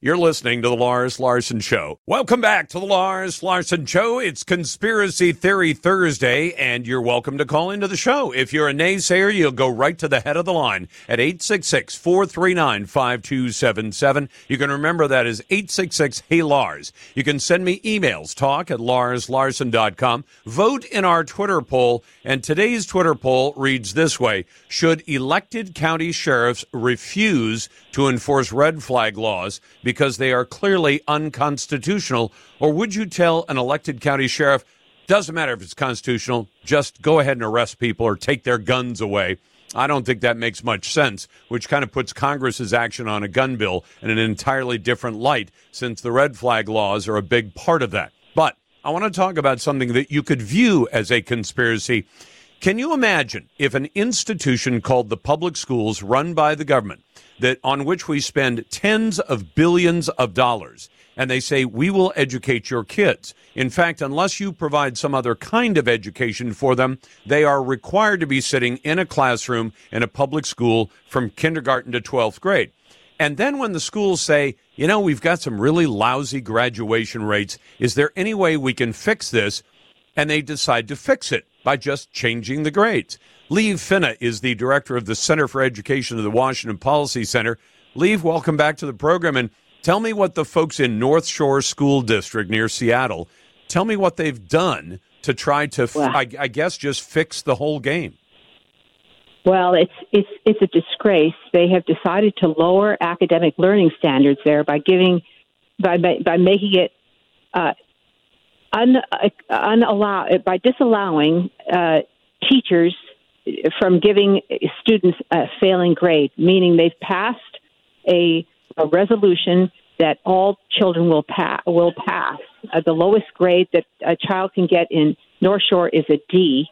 You're listening to the Lars Larson Show. Welcome back to the Lars Larson Show. It's Conspiracy Theory Thursday, and you're welcome to call into the show. If you're a naysayer, you'll go right to the head of the line at 866 439 5277. You can remember that is 866 Hey Lars. You can send me emails, talk at larslarson.com. Vote in our Twitter poll, and today's Twitter poll reads this way Should elected county sheriffs refuse to enforce red flag laws? Because they are clearly unconstitutional? Or would you tell an elected county sheriff, doesn't matter if it's constitutional, just go ahead and arrest people or take their guns away? I don't think that makes much sense, which kind of puts Congress's action on a gun bill in an entirely different light since the red flag laws are a big part of that. But I want to talk about something that you could view as a conspiracy. Can you imagine if an institution called the public schools run by the government that on which we spend tens of billions of dollars and they say we will educate your kids. In fact, unless you provide some other kind of education for them, they are required to be sitting in a classroom in a public school from kindergarten to 12th grade. And then when the schools say, you know, we've got some really lousy graduation rates, is there any way we can fix this? And they decide to fix it by just changing the grades. Liv Finne is the director of the Center for Education of the Washington Policy Center. Liv, welcome back to the program. And tell me what the folks in Northshore School District near Seattle, tell me what they've done to try to, well, I, I guess, just fix the whole game. Well, it's it's it's a disgrace. They have decided to lower academic learning standards there by giving by by, by making it uh, un, uh, unallow by disallowing uh, teachers from giving students a failing grade, meaning they've passed a, a resolution that all children will, pa- will pass. Uh, the lowest grade that a child can get in Northshore is a D.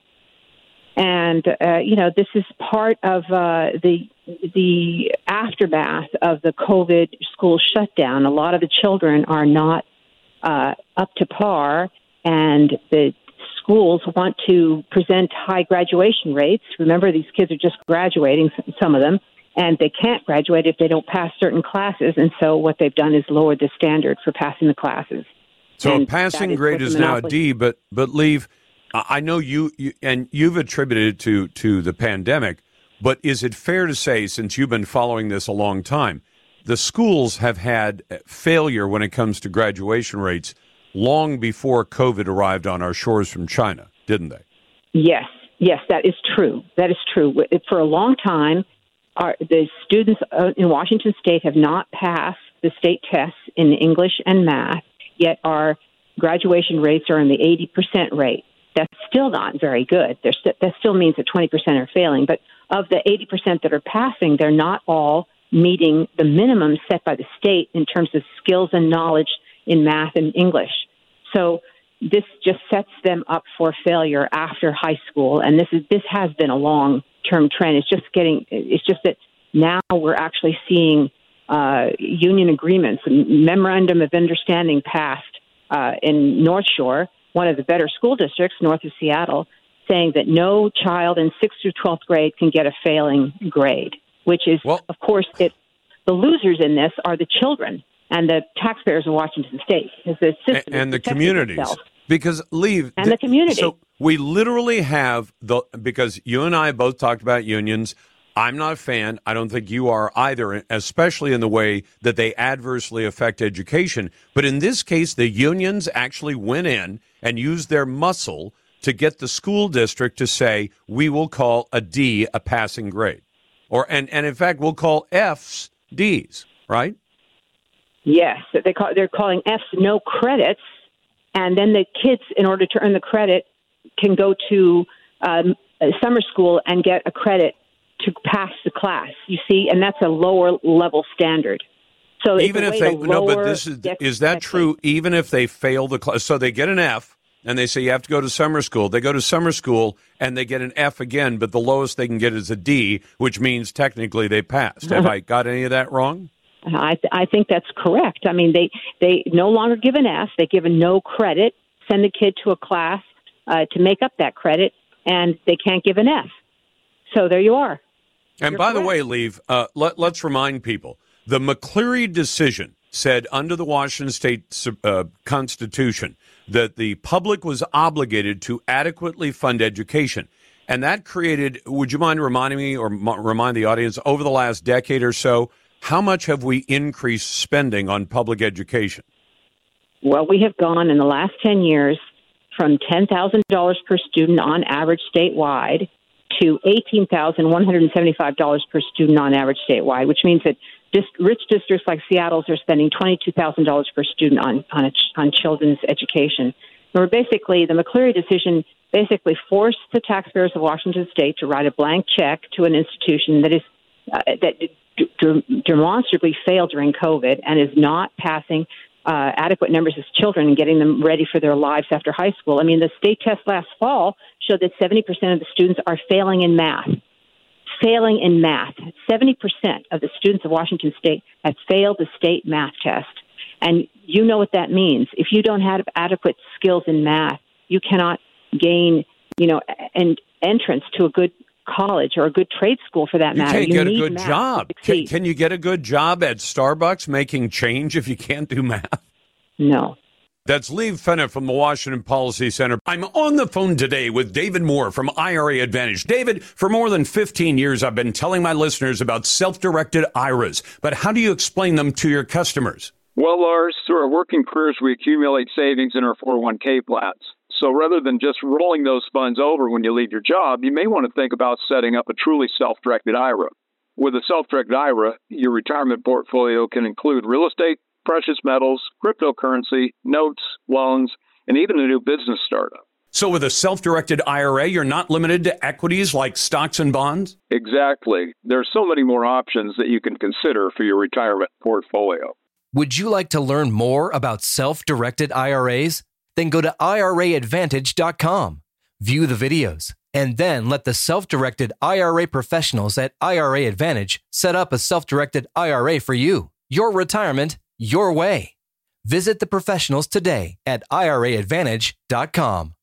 And uh, you know this is part of uh, the the aftermath of the COVID school shutdown. A lot of the children are not uh, up to par, and the schools want to present high graduation rates. Remember, these kids are just graduating, some of them, and they can't graduate if they don't pass certain classes. And so what they've done is lowered the standard for passing the classes. So and a passing grade is now a D, but but Liv. I know you, you and you've attributed it to to the pandemic, but is it fair to say, since you've been following this a long time, the schools have had uh, failure when it comes to graduation rates long before COVID arrived on our shores from China, didn't they? Yes, yes, that is true. That is true. For a long time, our, the students uh, in Washington State have not passed the state tests in English and math, yet our graduation rates are in the 80% rate. That's still not very good. That still means that 20% are failing. But of the 80% that are passing, they're not all meeting the minimum set by the state in terms of skills and knowledge in math and English. So this just sets them up for failure after high school, and this is this has been a long term trend. It's just getting it's just that now we're actually seeing uh, union agreements, memorandum of understanding passed uh, in North Shore, one of the better school districts north of Seattle, saying that no child in sixth through twelfth grade can get a failing grade, which is, well, of course, it. The losers in this are the children and the taxpayers of Washington State because the system and, and the communities. Itself. Because Liv and the, the community. So we literally have the because you and I both talked about unions. I'm not a fan. I don't think you are either, especially in the way that they adversely affect education. But in this case, the unions actually went in and used their muscle to get the school district to say, we will call a D a passing grade. Or and, and in fact we'll call F's D's, right? Yes, they call, they're calling Fs no credits, and then the kids, in order to earn the credit, can go to um, summer school and get a credit to pass the class. You see, and that's a lower level standard. So even if they no, but this is is that true? Even if they fail the class, so they get an F, and they say you have to go to summer school. They go to summer school and they get an F again, but the lowest they can get is a D, which means technically they passed. Have [LAUGHS] I got any of that wrong? I, th- I think that's correct. I mean, they they no longer give an F; they give a no credit. Send the kid to a class uh, to make up that credit, and they can't give an F. So there you are. And You're by correct. the way, Liv. Uh, let, let's remind people the McCleary decision said under the Washington State uh, Constitution that the public was obligated to adequately fund education. And that created, would you mind reminding me or m- remind the audience, over the last decade or so, how much have we increased spending on public education? Well, we have gone in the last 10 years from $10,000 per student on average statewide to $18,175 per student on average statewide, which means that rich districts like Seattle's are spending $22,000 per student on, on, a, on children's education. We're basically, the McCleary decision basically forced the taxpayers of Washington state to write a blank check to an institution that is uh, that demonstrably failed during COVID and is not passing uh, adequate numbers of children and getting them ready for their lives after high school. I mean, the state test last fall showed that 70% of the students are failing in math. Failing in math. 70% of the students of Washington State have failed the state math test. And you know what that means. If you don't have adequate skills in math, you cannot gain, you know, an entrance to a good college or a good trade school for that you matter. Can't you get a good job. Can, can you get a good job at Starbucks making change if you can't do math? No. That's Liv Finne from the Washington Policy Center. I'm on the phone today with David Moore from IRA Advantage. David, for more than 15 years, I've been telling my listeners about self directed IRAs, but how do you explain them to your customers? Well, Lars, through our working careers, we accumulate savings in our 401k plans. So rather than just rolling those funds over when you leave your job, you may want to think about setting up a truly self directed IRA. With a self directed IRA, your retirement portfolio can include real estate, precious metals, cryptocurrency, notes, loans, and even a new business startup. So, with a self directed IRA, you're not limited to equities like stocks and bonds? Exactly. There are so many more options that you can consider for your retirement portfolio. Would you like to learn more about self directed IRAs? Then go to IRAadvantage.com, view the videos, and then let the self directed IRA professionals at IRA Advantage set up a self directed IRA for you. Your retirement, your way. Visit the professionals today at IRAadvantage.com.